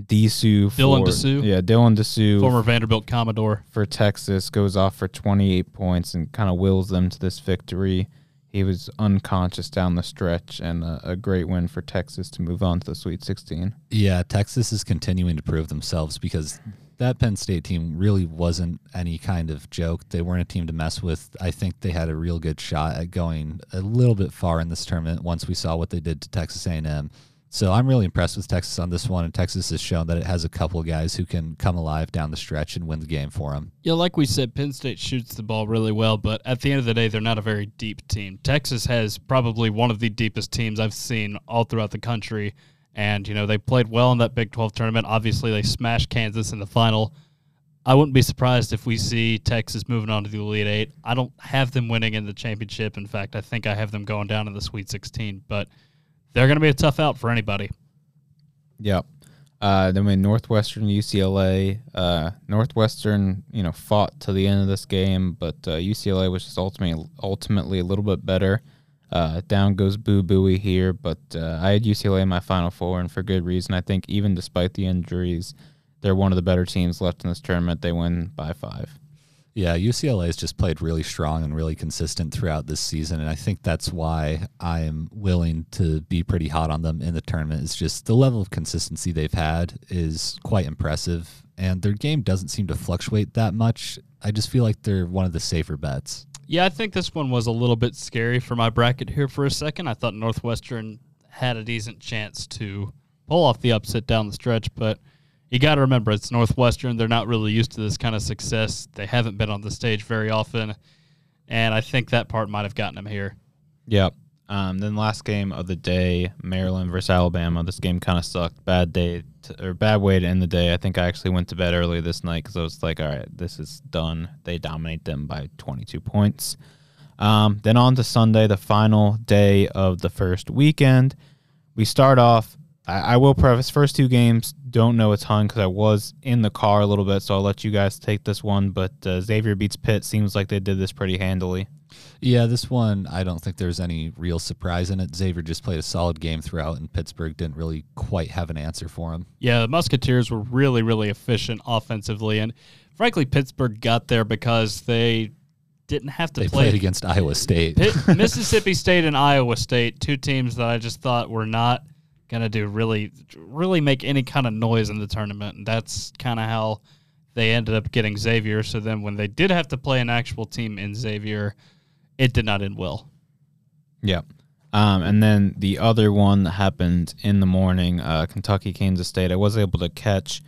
Disu Dylan Disu. Yeah, Dylan Disu. Former Vanderbilt Commodore. For Texas, goes off for 28 points and kind of wills them to this victory. He was unconscious down the stretch and a, a, great win for Texas to move on to the Sweet 16. Yeah, Texas is continuing to prove themselves because that Penn State team really wasn't any kind of joke. They weren't a team to mess with. I think they had a real good shot at going a little bit far in this tournament once we saw what they did to Texas A&M. So I'm really impressed with Texas on this one, and Texas has shown that it has a couple guys who can come alive down the stretch and win the game for them. Yeah, like we said, Penn State shoots the ball really well, but at the end of the day, they're not a very deep team. Texas has probably one of the deepest teams I've seen all throughout the country, and you know they played well in that Big 12 tournament. Obviously, they smashed Kansas in the final. I wouldn't be surprised if we see Texas moving on to the Elite Eight. I don't have them winning in the championship. In fact, I think I have them going down in the Sweet 16, but they're going to be a tough out for anybody. Yep. Uh, then we had Northwestern UCLA. Uh, Northwestern, you know, fought to the end of this game, but uh, UCLA was just ultimately ultimately a little bit better. Uh, down goes Boo Buie here, but uh, I had UCLA in my Final Four, and for good reason. I think even despite the injuries, they're one of the better teams left in this tournament. They win by five. Yeah, UCLA has just played really strong and really consistent throughout this season, and I think that's why I am willing to be pretty hot on them in the tournament. It's just the level of consistency they've had is quite impressive, and their game doesn't seem to fluctuate that much. I just feel like they're one of the safer bets. Yeah, I think this one was a little bit scary for my bracket here for a second. I thought Northwestern had a decent chance to pull off the upset down the stretch, but you got to remember it's Northwestern. They're not really used to this kind of success. They haven't been on the stage very often, and I think that part might have gotten them here. Yep. Um, then last game of the day, Maryland versus Alabama. This game kind of sucked. Bad day to, or bad way to end the day. I think I actually went to bed early this night because I was like, all right, this is done. They dominate them by 22 points. Um, then on to Sunday, the final day of the first weekend. We start off I, I will preface first two games don't know a ton because I was in the car a little bit, so I'll let you guys take this one. But uh, Xavier beats Pitt seems like they did this pretty handily. Yeah, this one I don't think there's any real surprise in it. Xavier just played a solid game throughout, and Pittsburgh didn't really quite have an answer for him. Yeah, the Musketeers were really, really efficient offensively, and frankly, Pittsburgh got there because they didn't have to they play played against Iowa State, Pitt, Mississippi State, and Iowa State, two teams that I just thought were not gonna do really really make any kind of noise in the tournament. And that's kind of how they ended up getting Xavier. So then when they did have to play an actual team in Xavier it did not end well. Yeah. Um, and then the other one that happened in the morning uh, Kentucky Kansas State I was able to catch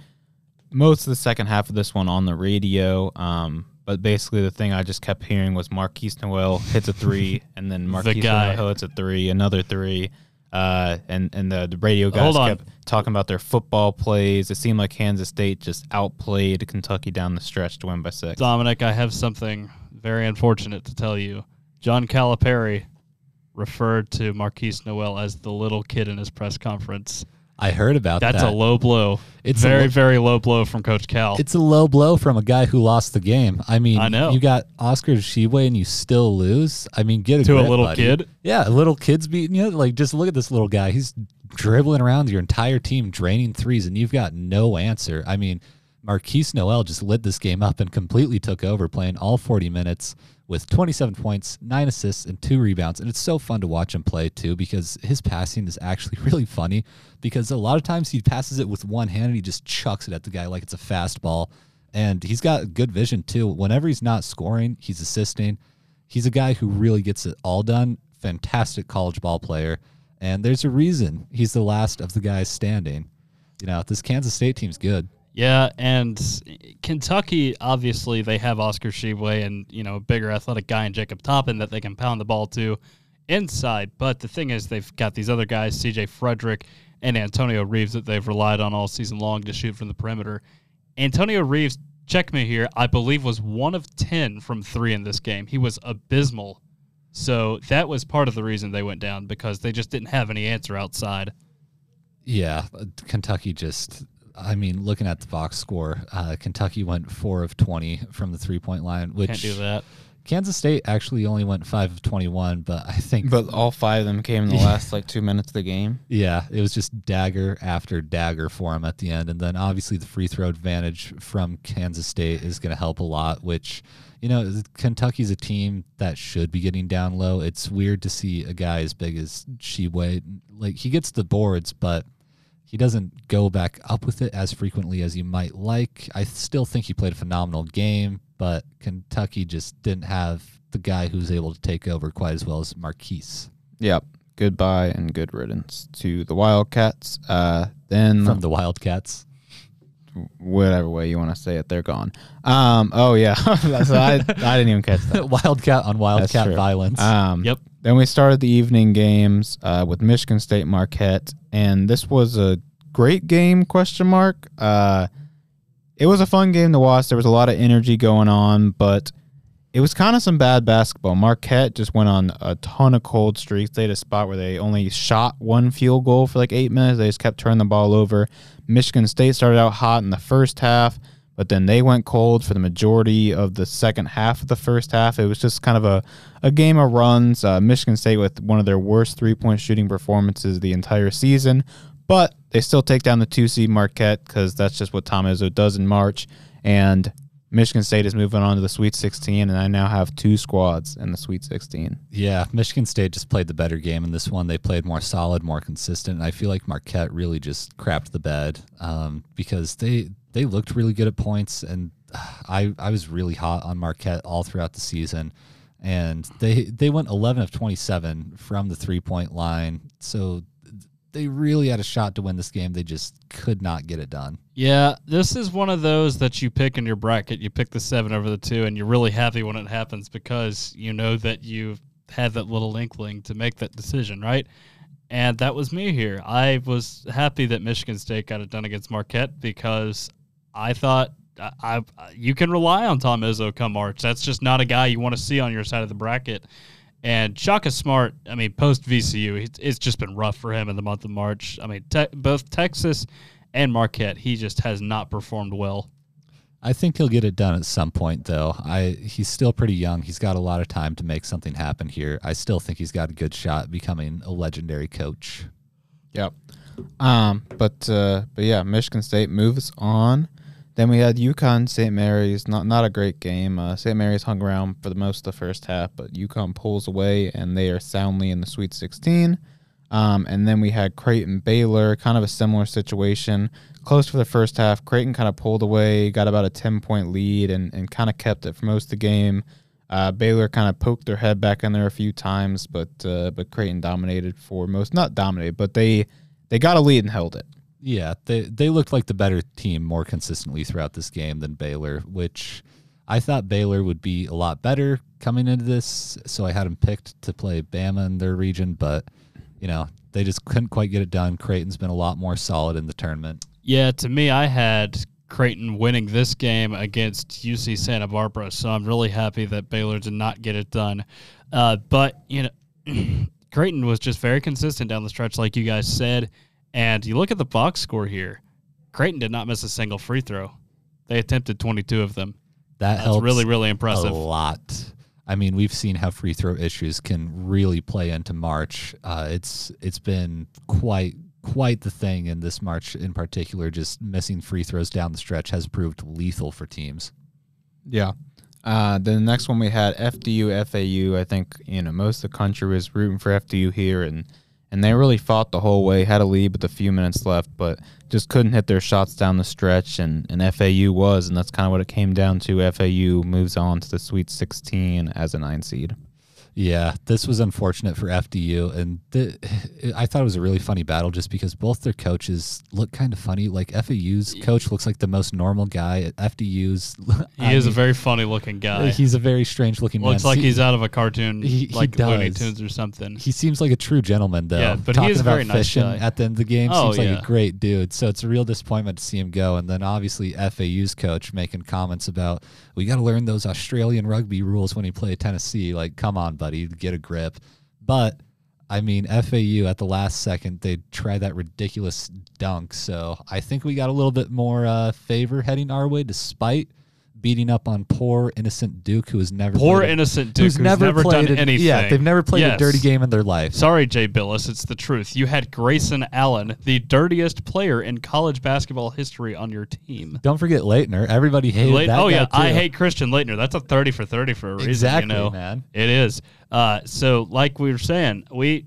most of the second half of this one on the radio. Um, But basically, the thing I just kept hearing was Markquis Nowell hits a three, and then Markquis guy. Nowell hits a three, another three. Uh, and and the, the radio guys kept talking about their football plays. It seemed like Kansas State just outplayed Kentucky down the stretch to win by six. Dominic, I have something very unfortunate to tell you. John Calipari referred to Markquis Nowell as the little kid in his press conference. I heard about That's that. That's a low blow. It's very, lo- very low blow from Coach Cal. It's a low blow from a guy who lost the game. I mean, I know. you got Oscar Tshiebwe and you still lose. I mean, get a To a little buddy. kid? Yeah, a little kid's beating you. Like, just look at this little guy. He's dribbling around your entire team, draining threes, and you've got no answer. I mean, Markquis Nowell just lit this game up and completely took over, playing all 40 minutes with 27 points, nine assists, and two rebounds. And it's so fun to watch him play too because his passing is actually really funny. Because a lot of times he passes it with one hand and he just chucks it at the guy like it's a fastball. And he's got good vision too. Whenever he's not scoring, he's assisting. He's a guy who really gets it all done. Fantastic college ball player. And there's a reason he's the last of the guys standing. You know, this Kansas State team's good. Yeah, and Kentucky obviously they have Oscar Tshiebwe and you know a bigger athletic guy in Jacob Toppin that they can pound the ball to inside. But the thing is, they've got these other guys, C.J. Fredrick and Antonio Reeves, that they've relied on all season long to shoot from the perimeter. Antonio Reeves, check me here, I believe was one of ten from three in this game. He was abysmal. So that was part of the reason they went down because they just didn't have any answer outside. Yeah, Kentucky just. I mean, looking at the box score, uh, Kentucky went four of twenty from the three point line, which Can't do that. Kansas State actually only went five of twenty one. But I think, But all five of them came in the last like two minutes of the game. yeah, it was just dagger after dagger for him at the end, and then obviously the free throw advantage from Kansas State is going to help a lot. Which, you know, Kentucky's a team that should be getting down low. It's weird to see a guy as big as Tshiebwe, like he gets the boards, but he doesn't go back up with it as frequently as you might like. I still think he played a phenomenal game, but Kentucky just didn't have the guy who's able to take over quite as well as Markquis Yep. Goodbye and good riddance to the Wildcats. Uh, then from the Wildcats. Whatever way you want to say it, they're gone. Um, oh yeah, so I, I didn't even catch that. Wildcat on Wildcat violence. Um, Yep. Then we started the evening games uh, with Michigan State Marquette, and this was a great game? Question mark. Uh, it was a fun game to watch. There was a lot of energy going on, but it was kind of some bad basketball. Marquette just went on a ton of cold streaks. They had a spot where they only shot one field goal for like eight minutes. They just kept turning the ball over. Michigan State started out hot in the first half, but then they went cold for the majority of the second half of the first half. It was just kind of a, a game of runs. Uh, Michigan State with one of their worst three point shooting performances the entire season, but they still take down the two seed Marquette because that's just what Tom Izzo does in March. And Michigan State is moving on to the Sweet 16, and I now have two squads in the Sweet 16. Yeah, Michigan State just played the better game in this one. They played more solid, more consistent. And I feel like Marquette really just crapped the bed um, because they they looked really good at points, and I I was really hot on Marquette all throughout the season, and they they went 11 of 27 from the three point line. So they really had a shot to win this game. They just could not get it done. Yeah, this is one of those that you pick in your bracket. You pick the seven over the two, and you're really happy when it happens because you know that you've had that little inkling to make that decision, right? And that was me here. I was happy that Michigan State got it done against Marquette because I thought I, I you can rely on Tom Izzo come March. That's just not a guy you want to see on your side of the bracket. And Shaka Smart, I mean, post VCU, it's- it's just been rough for him in the month of March. I mean, te- both Texas and Marquette, he just has not performed well. I think he'll get it done at some point, though. I he's still pretty young. He's got a lot of time to make something happen here. I still think he's got a good shot at becoming a legendary coach. Yep. Um, but uh, but yeah, Michigan State moves on. Then we had UConn St. Mary's. Not not a great game. Uh, St. Mary's hung around for the most of the first half, but UConn pulls away and they are soundly in the Sweet 16. Um, and then we had Creighton Baylor, kind of a similar situation. Close for the first half. Creighton kind of pulled away, got about a 10 point lead, and, and kind of kept it for most of the game. Uh, Baylor kind of poked their head back in there a few times, but uh, but Creighton dominated for most. Not dominated, but they they got a lead and held it. Yeah, they they looked like the better team more consistently throughout this game than Baylor, which I thought Baylor would be a lot better coming into this, so I had them picked to play Bama in their region, but you know they just couldn't quite get it done. Creighton's been a lot more solid in the tournament. Yeah, to me, I had Creighton winning this game against UC Santa Barbara, so I'm really happy that Baylor did not get it done. Uh, but you know, Creighton was just very consistent down the stretch, like you guys said. And you look at the box score here. Creighton did not miss a single free throw. They attempted 22 of them. That That's helps really, really a lot. I mean, we've seen how free throw issues can really play into March. Uh, it's it's been quite quite the thing in this March in particular. Just missing free throws down the stretch has proved lethal for teams. Yeah. Uh, then the next one we had FDU FAU. I think you know most of the country was rooting for FDU here, and and they really fought the whole way. Had a lead with a few minutes left, but just couldn't hit their shots down the stretch. And and FAU was, and that's kind of what it came down to. FAU moves on to the Sweet 16 as a nine seed. Yeah, this was unfortunate for FDU, and th- I thought it was a really funny battle just because both their coaches look kind of funny. Like FAU's coach looks like the most normal guy. FDU's he is a very funny looking guy. Uh, he's a very strange looking man. Looks like See- he's out of a cartoon, He- he like Looney. Tunes or something. He seems like a true gentleman, though. Yeah, but he Talking is about very nice fishing guy. at the end of the game Oh, seems like a great dude. So it's a real disappointment to see him go. And then obviously FAU's coach making comments about we got to learn those Australian rugby rules when you play Tennessee. Like, come on, buddy, get a grip. But I mean, FAU at the last second they tried that ridiculous dunk. So I think we got a little bit more uh, favor heading our way, despite beating up on poor innocent Duke, who has never Poor played innocent Duke who's, never, done played an- anything. Yeah, they've never played Yes. a dirty game in their life. Sorry, Jay Bilas, it's the truth. You had Grayson Allen, the dirtiest player in college basketball history, on your team. Don't forget Laettner. Everybody hated Late- that. oh yeah, I hate Christian Laettner. That's a thirty for thirty for a reason. Exactly, you know? man. It is. Uh, so, like we were saying, we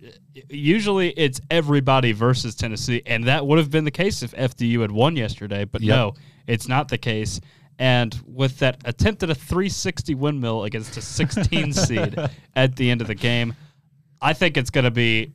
usually it's everybody versus Tennessee, and that would have been the case if FDU had won yesterday. But Yep. no, it's not the case. And with that attempt at a 360 windmill against a 16 seed at the end of the game, I think it's going to be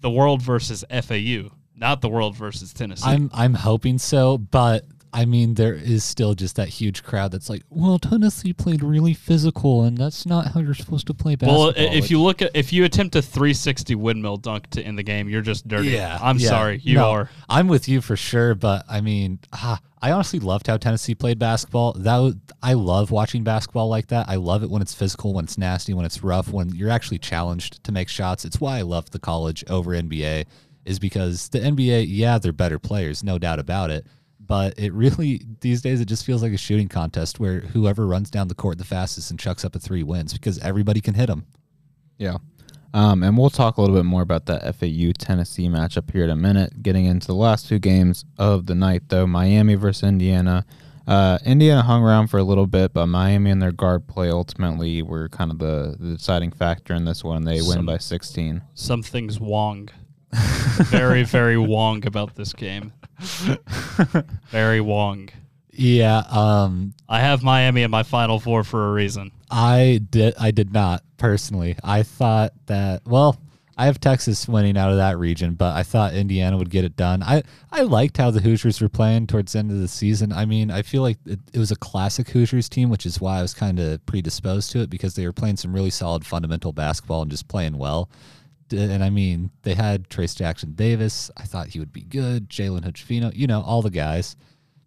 the world versus FAU, not the world versus Tennessee. I'm I'm hoping so, but I mean there is still just that huge crowd that's like, well, Tennessee played really physical, and that's not how you're supposed to play basketball. Well, if you look at if you attempt a 360 windmill dunk to end the game, you're just dirty. yeah, I'm yeah. sorry, you No, are. I'm with you for sure, but I mean, ah, I honestly loved how Tennessee played basketball. That was, I love watching basketball like that. I love it when it's physical, when it's nasty, when it's rough, when you're actually challenged to make shots. It's why I love the college over NBA, is because the NBA, yeah, they're better players, no doubt about it. But it really these days it just feels like a shooting contest where whoever runs down the court the fastest and chucks up a three wins because everybody can hit them. Yeah. Um, and we'll talk a little bit more about that FAU Tennessee matchup here in a minute. Getting into the last two games of the night, though Miami versus Indiana. Uh, Indiana hung around for a little bit, but Miami and their guard play ultimately were kind of the, the deciding factor in this one. They win by 16. Something's wong. very, very wong about this game. Very wong. Yeah, um, I have Miami in my final four for a reason. I did. I did not personally. I thought that. Well, I have Texas winning out of that region, but I thought Indiana would get it done. I I liked how the Hoosiers were playing towards the end of the season. I mean, I feel like it, it was a classic Hoosiers team, which is why I was kind of predisposed to it because they were playing some really solid fundamental basketball and just playing well. D- And I mean, they had Trayce Jackson Davis. I thought he would be good. Jalen Hood you know, all the guys.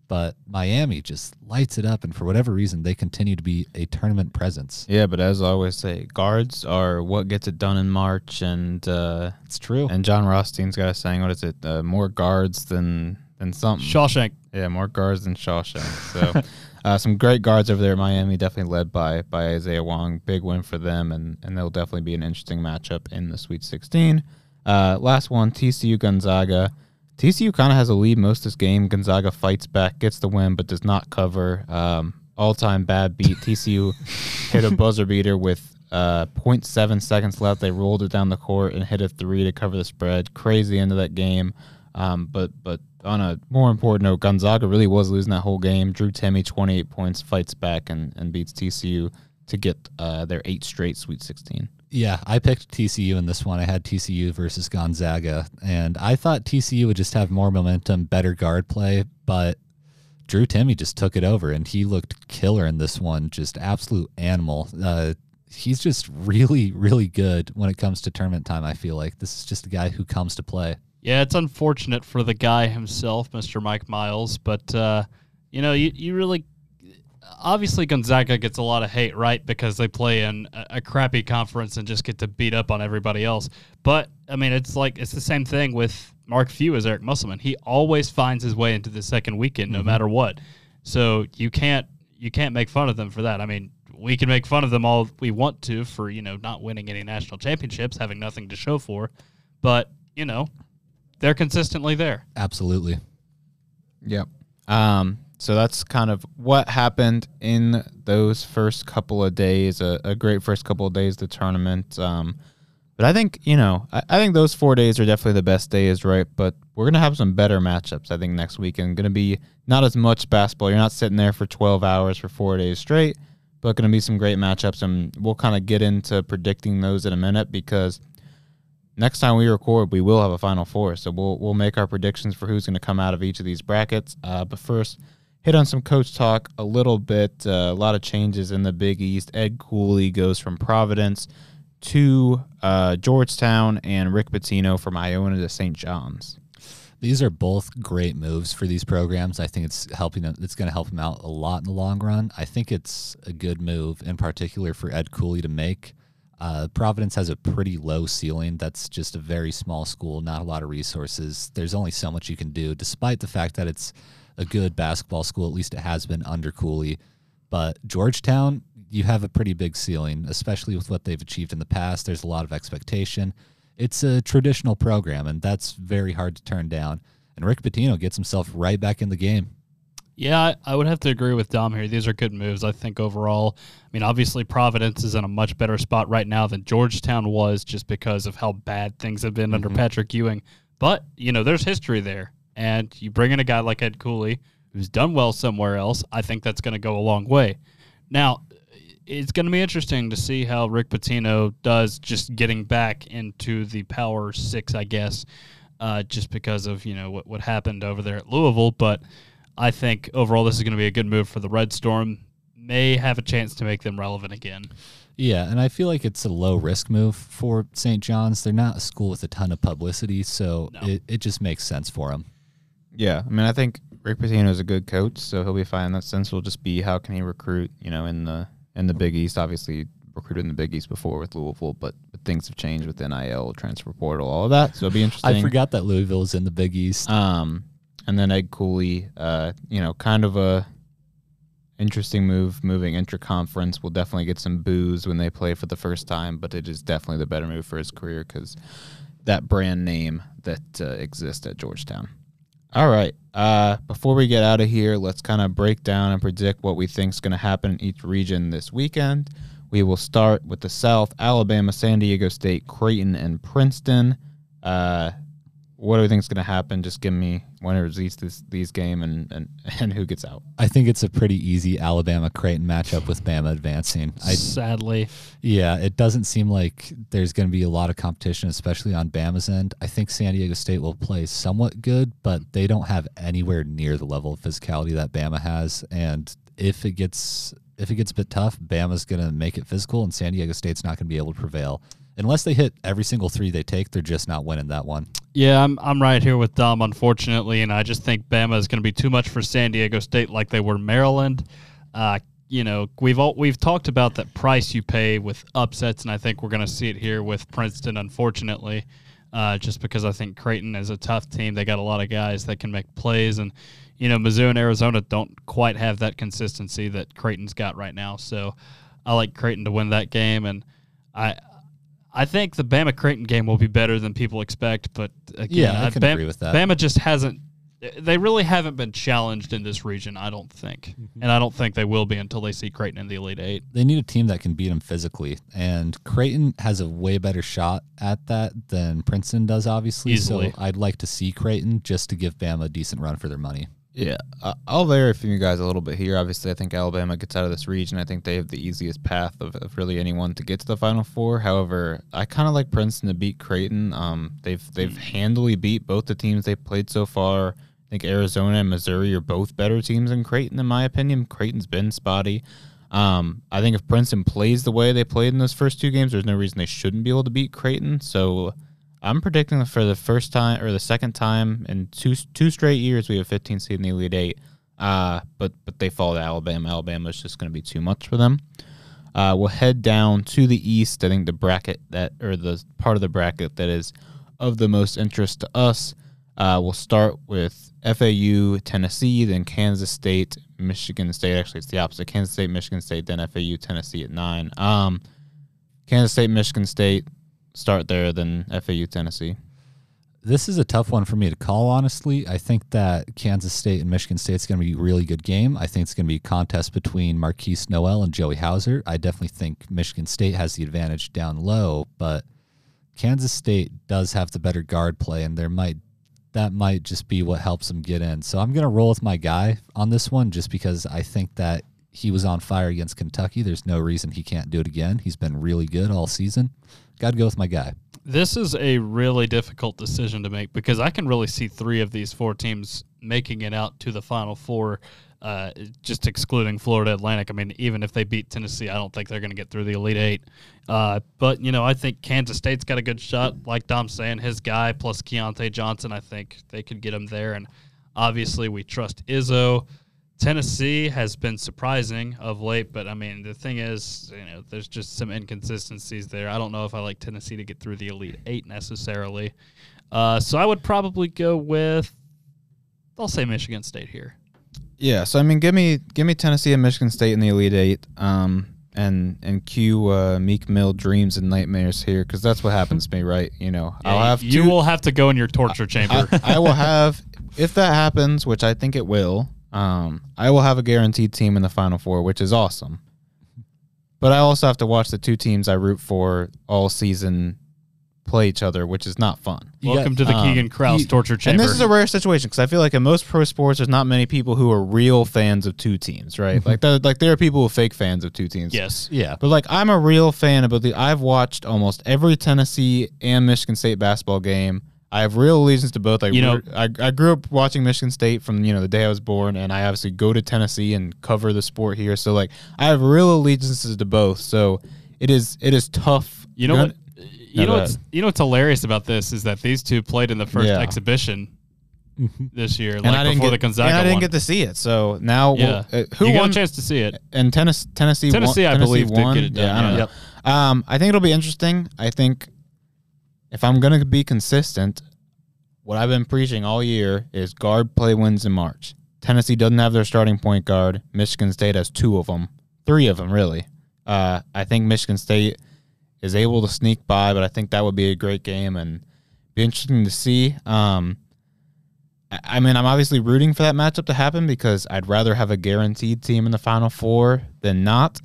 But Miami just lights it up, and for whatever reason, they continue to be a tournament presence. Yeah, but as I always say, guards are what gets it done in March. And uh, It's true. and Jon Rothstein's got a saying, what is it? Uh, more guards than, than something. Shawshank. Yeah, more guards than Shawshank. So, uh, some great guards over there Miami, definitely led by by Isaiah Wong. Big win for them, and and they'll definitely be an interesting matchup in the Sweet 16. Uh, last one, TCU Gonzaga. TCU kind of has a lead most of this game. Gonzaga fights back, gets the win, but does not cover. Um, All time bad beat. TCU hit a buzzer beater with uh, 0.7 seconds left. They rolled it down the court and hit a three to cover the spread. Crazy end of that game. Um, but but on a more important note, Gonzaga really was losing that whole game. Drew Timme, 28 points, fights back and, and beats TCU to get uh, their eight straight Sweet 16. Yeah, I picked TCU in this one. I had TCU versus Gonzaga, and I thought TCU would just have more momentum, better guard play, but Drew Timme just took it over, and he looked killer in this one. Just absolute animal. Uh, he's just really, really good when it comes to tournament time. I feel like this is just a guy who comes to play. Yeah, it's unfortunate for the guy himself, Mr. Mike Miles, but uh, you know, you, you really obviously Gonzaga gets a lot of hate, right? Because they play in a, a, crappy conference and just get to beat up on everybody else. But I mean, it's like it's the same thing with Mark Few as Eric Musselman. He always finds his way into the second weekend, no mm-hmm. matter what. So you can't you can't make fun of them for that. I mean, we can make fun of them all we want to for you know not winning any national championships, having nothing to show for, but you know they're consistently there. Absolutely. Yep. Um, so that's kind of what happened in those first couple of days. A, a great first couple of days of the tournament. Um, but I think you know, I, I, think those four days are definitely the best days, right? But we're gonna have some better matchups. I think next weekend gonna be not as much basketball. You're not sitting there for 12 hours for four days straight, but gonna be some great matchups, and we'll kind of get into predicting those in a minute because next time we record, we will have a final four. So we'll we'll make our predictions for who's gonna come out of each of these brackets. Uh, but first hit on some coach talk a little bit. Uh, a lot of changes in the Big East. Ed Cooley goes from Providence to uh, Georgetown, and Rick Pitino from Iona to St. John's. These are both great moves for these programs. I think it's helping them. It's going to help them out a lot in the long run. I think it's a good move, in particular for Ed Cooley to make. Uh, Providence has a pretty low ceiling. That's just a very small school, not a lot of resources. There's only so much you can do, despite the fact that it's a good basketball school. At least it has been under Cooley. But Georgetown, you have a pretty big ceiling, especially with what they've achieved in the past. There's a lot of expectation. It's a traditional program, and that's very hard to turn down. And Rick Pitino gets himself right back in the game. Yeah, I would have to agree with Dom here. These are good moves, I think, overall. I mean, obviously, Providence is in a much better spot right now than Georgetown was just because of how bad things have been mm-hmm. under Patrick Ewing. But, you know, there's history there and you bring in a guy like Ed Cooley who's done well somewhere else, I think that's going to go a long way. Now, it's going to be interesting to see how Rick Pitino does just getting back into the Power Six, I guess, uh, just because of you know what what happened over there at Louisville. But I think overall this is going to be a good move for the Red Storm. May have a chance to make them relevant again. Yeah, and I feel like it's a low risk move for St. John's. They're not a school with a ton of publicity, so no. it, it just makes sense for them. Yeah, I mean, I think Rick Pitino is a good coach, so he'll be fine in that sense. Will just be how can he recruit? You know, in the in the Big East, obviously recruited in the Big East before with Louisville, but, but things have changed with NIL, transfer portal, all of that. So it'll be interesting. I forgot that Louisville is in the Big East. Um, and then Ed Cooley, uh, you know, kind of a interesting move, moving interconference. We'll definitely get some boos when they play for the first time, but it is definitely the better move for his career because that brand name that uh, exists at Georgetown. All right. Uh, before we get out of here, let's kind of break down and predict what we think is going to happen in each region this weekend. We will start with the South Alabama, San Diego State, Creighton, and Princeton. Uh, what do we think is going to happen? Just give me winners these this, these game and, and and who gets out. I think it's a pretty easy Alabama Creighton matchup with Bama advancing. I, Sadly, yeah, it doesn't seem like there's going to be a lot of competition, especially on Bama's end. I think San Diego State will play somewhat good, but they don't have anywhere near the level of physicality that Bama has. And if it gets if it gets a bit tough, Bama's going to make it physical, and San Diego State's not going to be able to prevail unless they hit every single three they take, they're just not winning that one. Yeah, I'm I'm right here with Dom, unfortunately, and I just think Bama is going to be too much for San Diego State, like they were Maryland. Uh, you know, we've all we've talked about that price you pay with upsets, and I think we're going to see it here with Princeton, unfortunately. Uh, just because I think Creighton is a tough team. They got a lot of guys that can make plays, and you know Mizzou and Arizona don't quite have that consistency that Creighton's got right now. So I like Creighton to win that game, and I I think the Bama Creighton game will be better than people expect, but again, yeah, I can Bama, agree with that. Bama just hasn't. They really haven't been challenged in this region, I don't think, mm-hmm. and I don't think they will be until they see Creighton in the Elite Eight. They need a team that can beat them physically, and Creighton has a way better shot at that than Princeton does, obviously. Easily. So I'd like to see Creighton just to give Bama a decent run for their money. Yeah, uh, I'll vary from you guys a little bit here. Obviously, I think Alabama gets out of this region. I think they have the easiest path of, of really anyone to get to the Final Four. However, I kind of like Princeton to beat Creighton. Um, they've they've handily beat both the teams they've played so far. I think Arizona and Missouri are both better teams than Creighton, in my opinion. Creighton's been spotty. Um, I think if Princeton plays the way they played in those first two games, there's no reason they shouldn't be able to beat Creighton. So I'm predicting for the first time or the second time in two two straight years, we have 15 seed in the Elite Eight. Uh, but but they fall to Alabama. Alabama is just going to be too much for them. Uh, we'll head down to the east. I think the bracket that or the part of the bracket that is of the most interest to us. Uh, we'll start with FAU, Tennessee, then Kansas State, Michigan State. Actually, it's the opposite: Kansas State, Michigan State, then FAU, Tennessee at nine. Um, Kansas State, Michigan State, start there, then FAU, Tennessee. This is a tough one for me to call, honestly. I think that Kansas State and Michigan State is going to be a really good game. I think it's going to be a contest between Markquis Nowell and Joey Hauser. I definitely think Michigan State has the advantage down low, but Kansas State does have the better guard play, and there might that might just be what helps them get in. So I'm going to roll with my guy on this one just because I think that he was on fire against Kentucky. There's no reason he can't do it again. He's been really good all season. Got to go with my guy. This is a really difficult decision to make because I can really see three of these four teams making it out to the Final Four, uh, just excluding Florida Atlantic. I mean, even if they beat Tennessee, I don't think they're going to get through the Elite Eight. Uh, but, you know, I think Kansas State's got a good shot. Like Dom's saying, his guy plus Keyontae Johnson, I think they could get him there. And obviously, we trust Izzo. Tennessee has been surprising of late, but I mean the thing is, you know, there's just some inconsistencies there. I don't know if I like Tennessee to get through the Elite Eight necessarily, uh, so I would probably go with, I'll say Michigan State here. Yeah, so I mean, give me give me Tennessee and Michigan State in the Elite Eight, um, and and cue uh, Meek Mill dreams and nightmares here because that's what happens to me, right? You know, I'll have you two, will have to go in your torture chamber. I, I will have if that happens, which I think it will. Um, I will have a guaranteed team in the Final Four, which is awesome. But I also have to watch the two teams I root for all season play each other, which is not fun. Welcome to the um, Keegan Krause you- torture chamber. And this is a rare situation because I feel like in most pro sports, there's not many people who are real fans of two teams, right? like, there, like there are people who are fake fans of two teams. yes. Yeah. But like I'm a real fan of the. I've watched almost every Tennessee and Michigan State basketball game. I have real allegiance to both. I, You know- I, I grew up watching Michigan State from you know the day I was born, and I obviously go to Tennessee and cover the sport here. So like I have real allegiances to both. So it is it is tough. You know You're what? You know go what's you know what's hilarious about this is that these two played in the first Yeah. exhibition this year, And like I didn't before get the Gonzaga and I didn't one. get to see it. So now, yeah, we'll, uh, who you got won? a chance to see it. and Tennessee, Tennessee, Tennessee, won, I believe, did won. get it done, Yeah, I don't yeah. know. Yep. Um, I think it'll be interesting. I think if I'm going to be consistent, what I've been preaching all year is guard play wins in March. Tennessee doesn't have their starting point guard. Michigan State has two of them, three of them really. Uh, I think Michigan State is able to sneak by, but I think that would be a great game and be interesting to see. Um, I- I mean, I'm obviously rooting for that matchup to happen because I'd rather have a guaranteed team in the Final Four than not.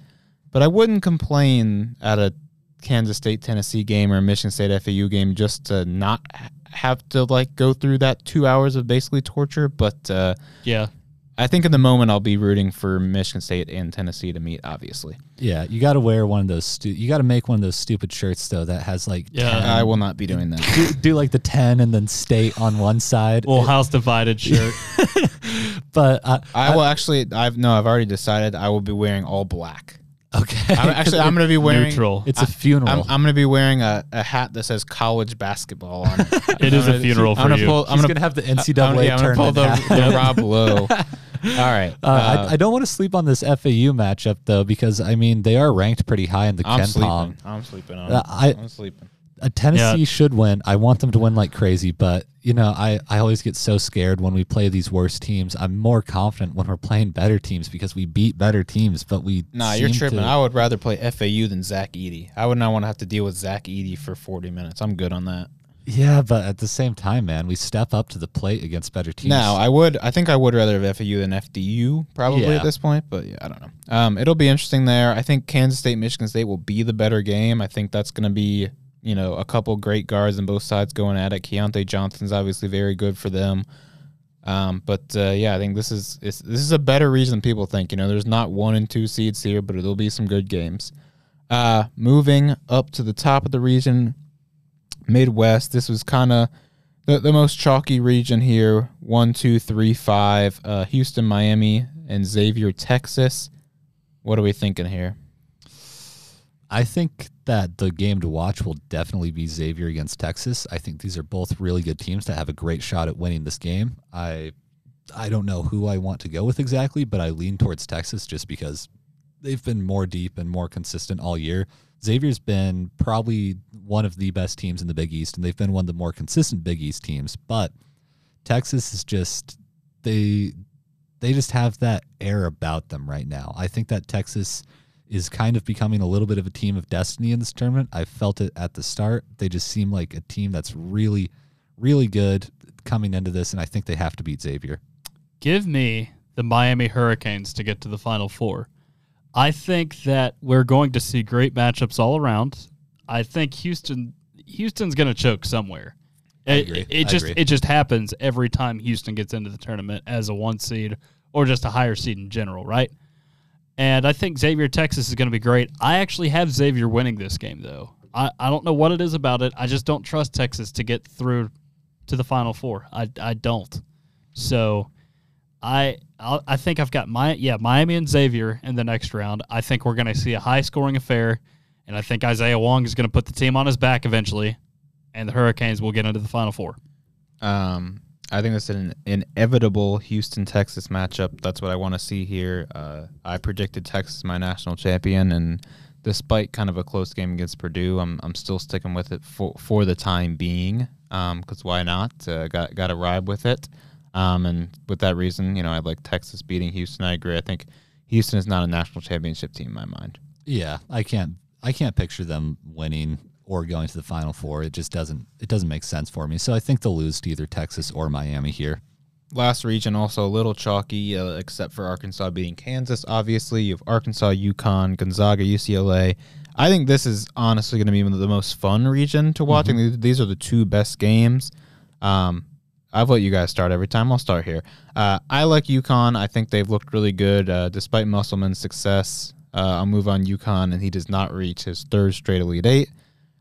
But I wouldn't complain at a Kansas State Tennessee game or a Michigan State FAU game just to not have to like go through that two hours of basically torture. But uh, Yeah, I think in the moment I'll be rooting for Michigan State and Tennessee to meet. Obviously, Yeah, you got to wear one of those. Stu- you got to make one of those stupid shirts though that has like Yeah. 10 I will not be doing that. do, do like the ten and then state on one side. little house divided shirt. but uh, I will actually. I've no. I've already decided. I will be wearing all black. Okay, I'm, actually, I'm going to be wearing. Neutral. it's a funeral. I'm, I'm going to be wearing a, a hat that says college basketball on it. It is I'm a funeral I'm for gonna you. Pull, I'm He's going gonna have the I'm, NCAA yeah, I'm gonna pull tournament. the, hat. the Rob Lowe. All right. Uh, I, I don't want to sleep on this FAU matchup though because I mean they are ranked pretty high in the I'm Ken sleeping. Pom. I'm sleeping on Uh, it. I- I'm sleeping. Uh, Tennessee Yeah. should win. I want them to win like crazy, but you know I, I always get so scared when we play these worst teams. I'm more confident when we're playing better teams because we beat better teams, but we Nah, you're tripping. to- I would rather play FAU than Zach Edey. I would not want to have to deal with Zach Edey for 40 minutes. I'm good on that. yeah, but at the same time, man, we step up to the plate against better teams. Now, I would. I think I would rather have FAU than FDU probably Yeah. at this point. But yeah, I don't know. Um, it'll be interesting there. I think Kansas State, Michigan State will be the better game. I think that's going to be you know a couple great guards on both sides going at it. Keyontae Johnson's obviously very good for them. Um, but uh, yeah, I think this is this is a better reason people think. You know, there's not one and two seeds here, but it'll be some good games. Uh, moving up to the top of the region, Midwest. This was kind of The, the most chalky region here one, two, three, five. Uh, Houston, Miami, and Xavier, Texas. What are we thinking here? I think that the game to watch will definitely be Xavier against Texas. I think these are both really good teams that have a great shot at winning this game. I I don't know who I want to go with exactly, but I lean towards Texas just because they've been more deep and more consistent all year. Xavier's been probably one of the best teams in the Big East, and they've been one of the more consistent Big East teams. But Texas is just they they just have that air about them right now. I think that Texas is kind of becoming a little bit of a team of destiny in this tournament. I felt it at the start. They just seem like a team that's really, really good coming into this, and I think they have to beat Xavier. Give me the Miami Hurricanes to get to the Final Four. I think that we're going to see great matchups all around. I think Houston Houston's going to choke somewhere. It, agree. it just it just happens every time Houston gets into the tournament as a one seed or just a higher seed in general, right? And I think Xavier Texas is going to be great. I actually have Xavier winning this game though. I, I don't know what it is about it. I just don't trust Texas to get through to the Final Four. I, I don't. So I I'll, I think I've got my yeah Miami and Xavier in the next round. I think we're going to see a high scoring affair, and I think Isaiah Wong is going to put the team on his back eventually, and the Hurricanes will get into the Final Four. Um, I think it's an inevitable Houston Texas matchup. That's what I want to see here. Uh, I predicted Texas my national champion, and despite kind of a close game against Purdue, I'm I'm still sticking with it for for the time being. Um, because why not? Uh, got got to ride with it. Um, and with that reason, you know, I like Texas beating Houston. I agree. I think Houston is not a national championship team in my mind. Yeah, I can't I can't picture them winning or going to the Final Four. It just doesn't it doesn't make sense for me. So I think they'll lose to either Texas or Miami here. Last region also a little chalky, uh, except for Arkansas beating Kansas. Obviously, you have Arkansas, UConn, Gonzaga, UCLA. I think this is honestly going to be the most fun region to watch. I think These are the two best games. Um, I've let you guys start every time. I'll start here. Uh, I like UConn. I think they've looked really good uh, despite Musselman's success. Uh, I'll move on UConn, and he does not reach his third straight Elite Eight.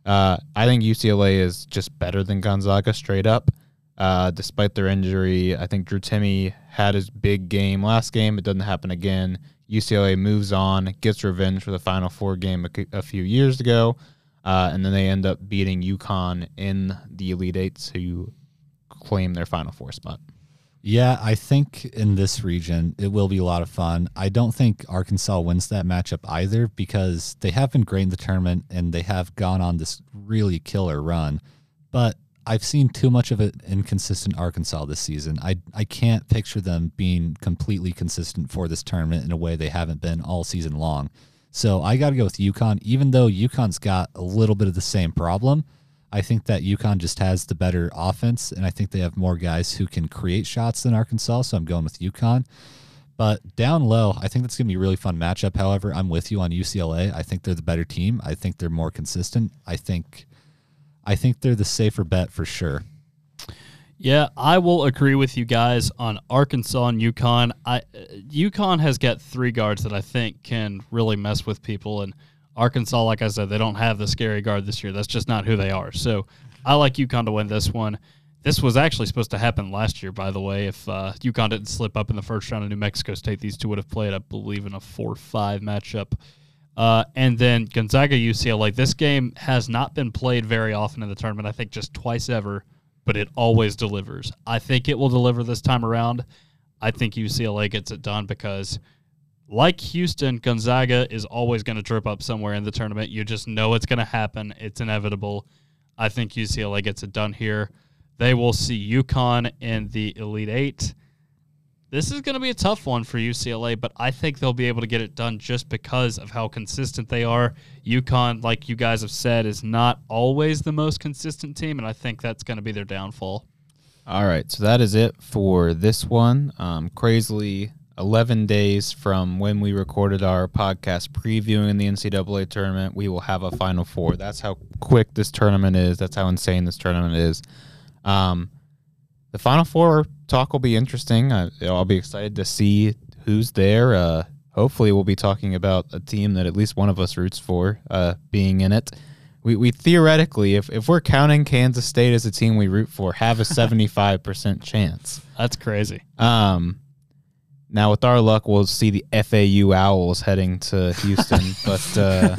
Uh, I think UCLA is just better than Gonzaga straight up. Uh, despite their injury, I think Drew Timme had his big game last game. It doesn't happen again. UCLA moves on, gets revenge for the Final Four game a, few years ago, uh, and then they end up beating UConn in the Elite Eight to claim their Final Four spot. Yeah, I think in this region it will be a lot of fun. I don't think Arkansas wins that matchup either because they have been great in the tournament and they have gone on this really killer run. But I've seen too much of an inconsistent Arkansas this season. I I can't picture them being completely consistent for this tournament in a way they haven't been all season long. So I got to go with UConn, even though UConn's got a little bit of the same problem. I think that UConn just has the better offense, and I think they have more guys who can create shots than Arkansas. So I'm going with UConn. But down low, I think that's going to be a really fun matchup. However, I'm with you on UCLA. I think they're the better team. I think they're more consistent. I think, I think they're the safer bet for sure. Yeah, I will agree with you guys on Arkansas and UConn. I uh, UConn has got three guards that I think can really mess with people, and Arkansas, like I said, they don't have the scary guard this year. That's just not who they are. So I like UConn to win this one. This was actually supposed to happen last year, by the way. If uh, UConn didn't slip up in the first round of New Mexico State, these two would have played, I believe, in a four-five matchup. Uh, and then Gonzaga UCLA. This game has not been played very often in the tournament. I think just twice ever, but it always delivers. I think it will deliver this time around. I think UCLA gets it done because, like Houston, Gonzaga is always going to trip up somewhere in the tournament. You just know it's going to happen. It's inevitable. I think UCLA gets it done here. They will see UConn in the Elite Eight. This is going to be a tough one for UCLA, but I think they'll be able to get it done just because of how consistent they are. UConn, like you guys have said, is not always the most consistent team, and I think that's going to be their downfall. All right, so that is it for this one. Um, crazily, 11 days from when we recorded our podcast previewing the NCAA tournament, we will have a Final Four. That's how quick this tournament is. That's how insane this tournament is. Um, the Final Four talk will be interesting. I, I'll be excited to see who's there. Uh, hopefully, we'll be talking about a team that at least one of us roots for uh, being in it. we, we theoretically, if, if we're counting Kansas State as a team we root for, have a 75% chance. That's crazy. Um, now, with our luck, we'll see the FAU Owls heading to Houston, but uh,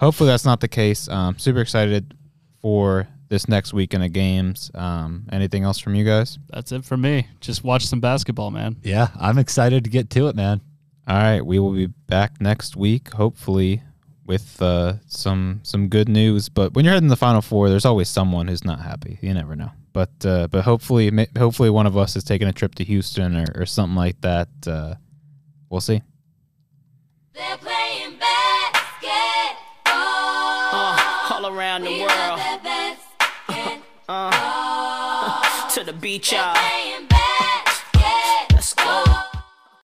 hopefully that's not the case. Um, super excited for this next weekend of games. Um, anything else from you guys? That's it for me. Just watch some basketball, man. Yeah, I'm excited to get to it, man. All right, we will be back next week, hopefully with uh, some some good news. But when you're heading the Final Four, there's always someone who's not happy. You never know. But uh, but hopefully hopefully one of us is taking a trip to Houston or, or something like that. Uh, we'll see. They're playing basketball uh, all around the we world. Uh, uh, to the beach, y'all.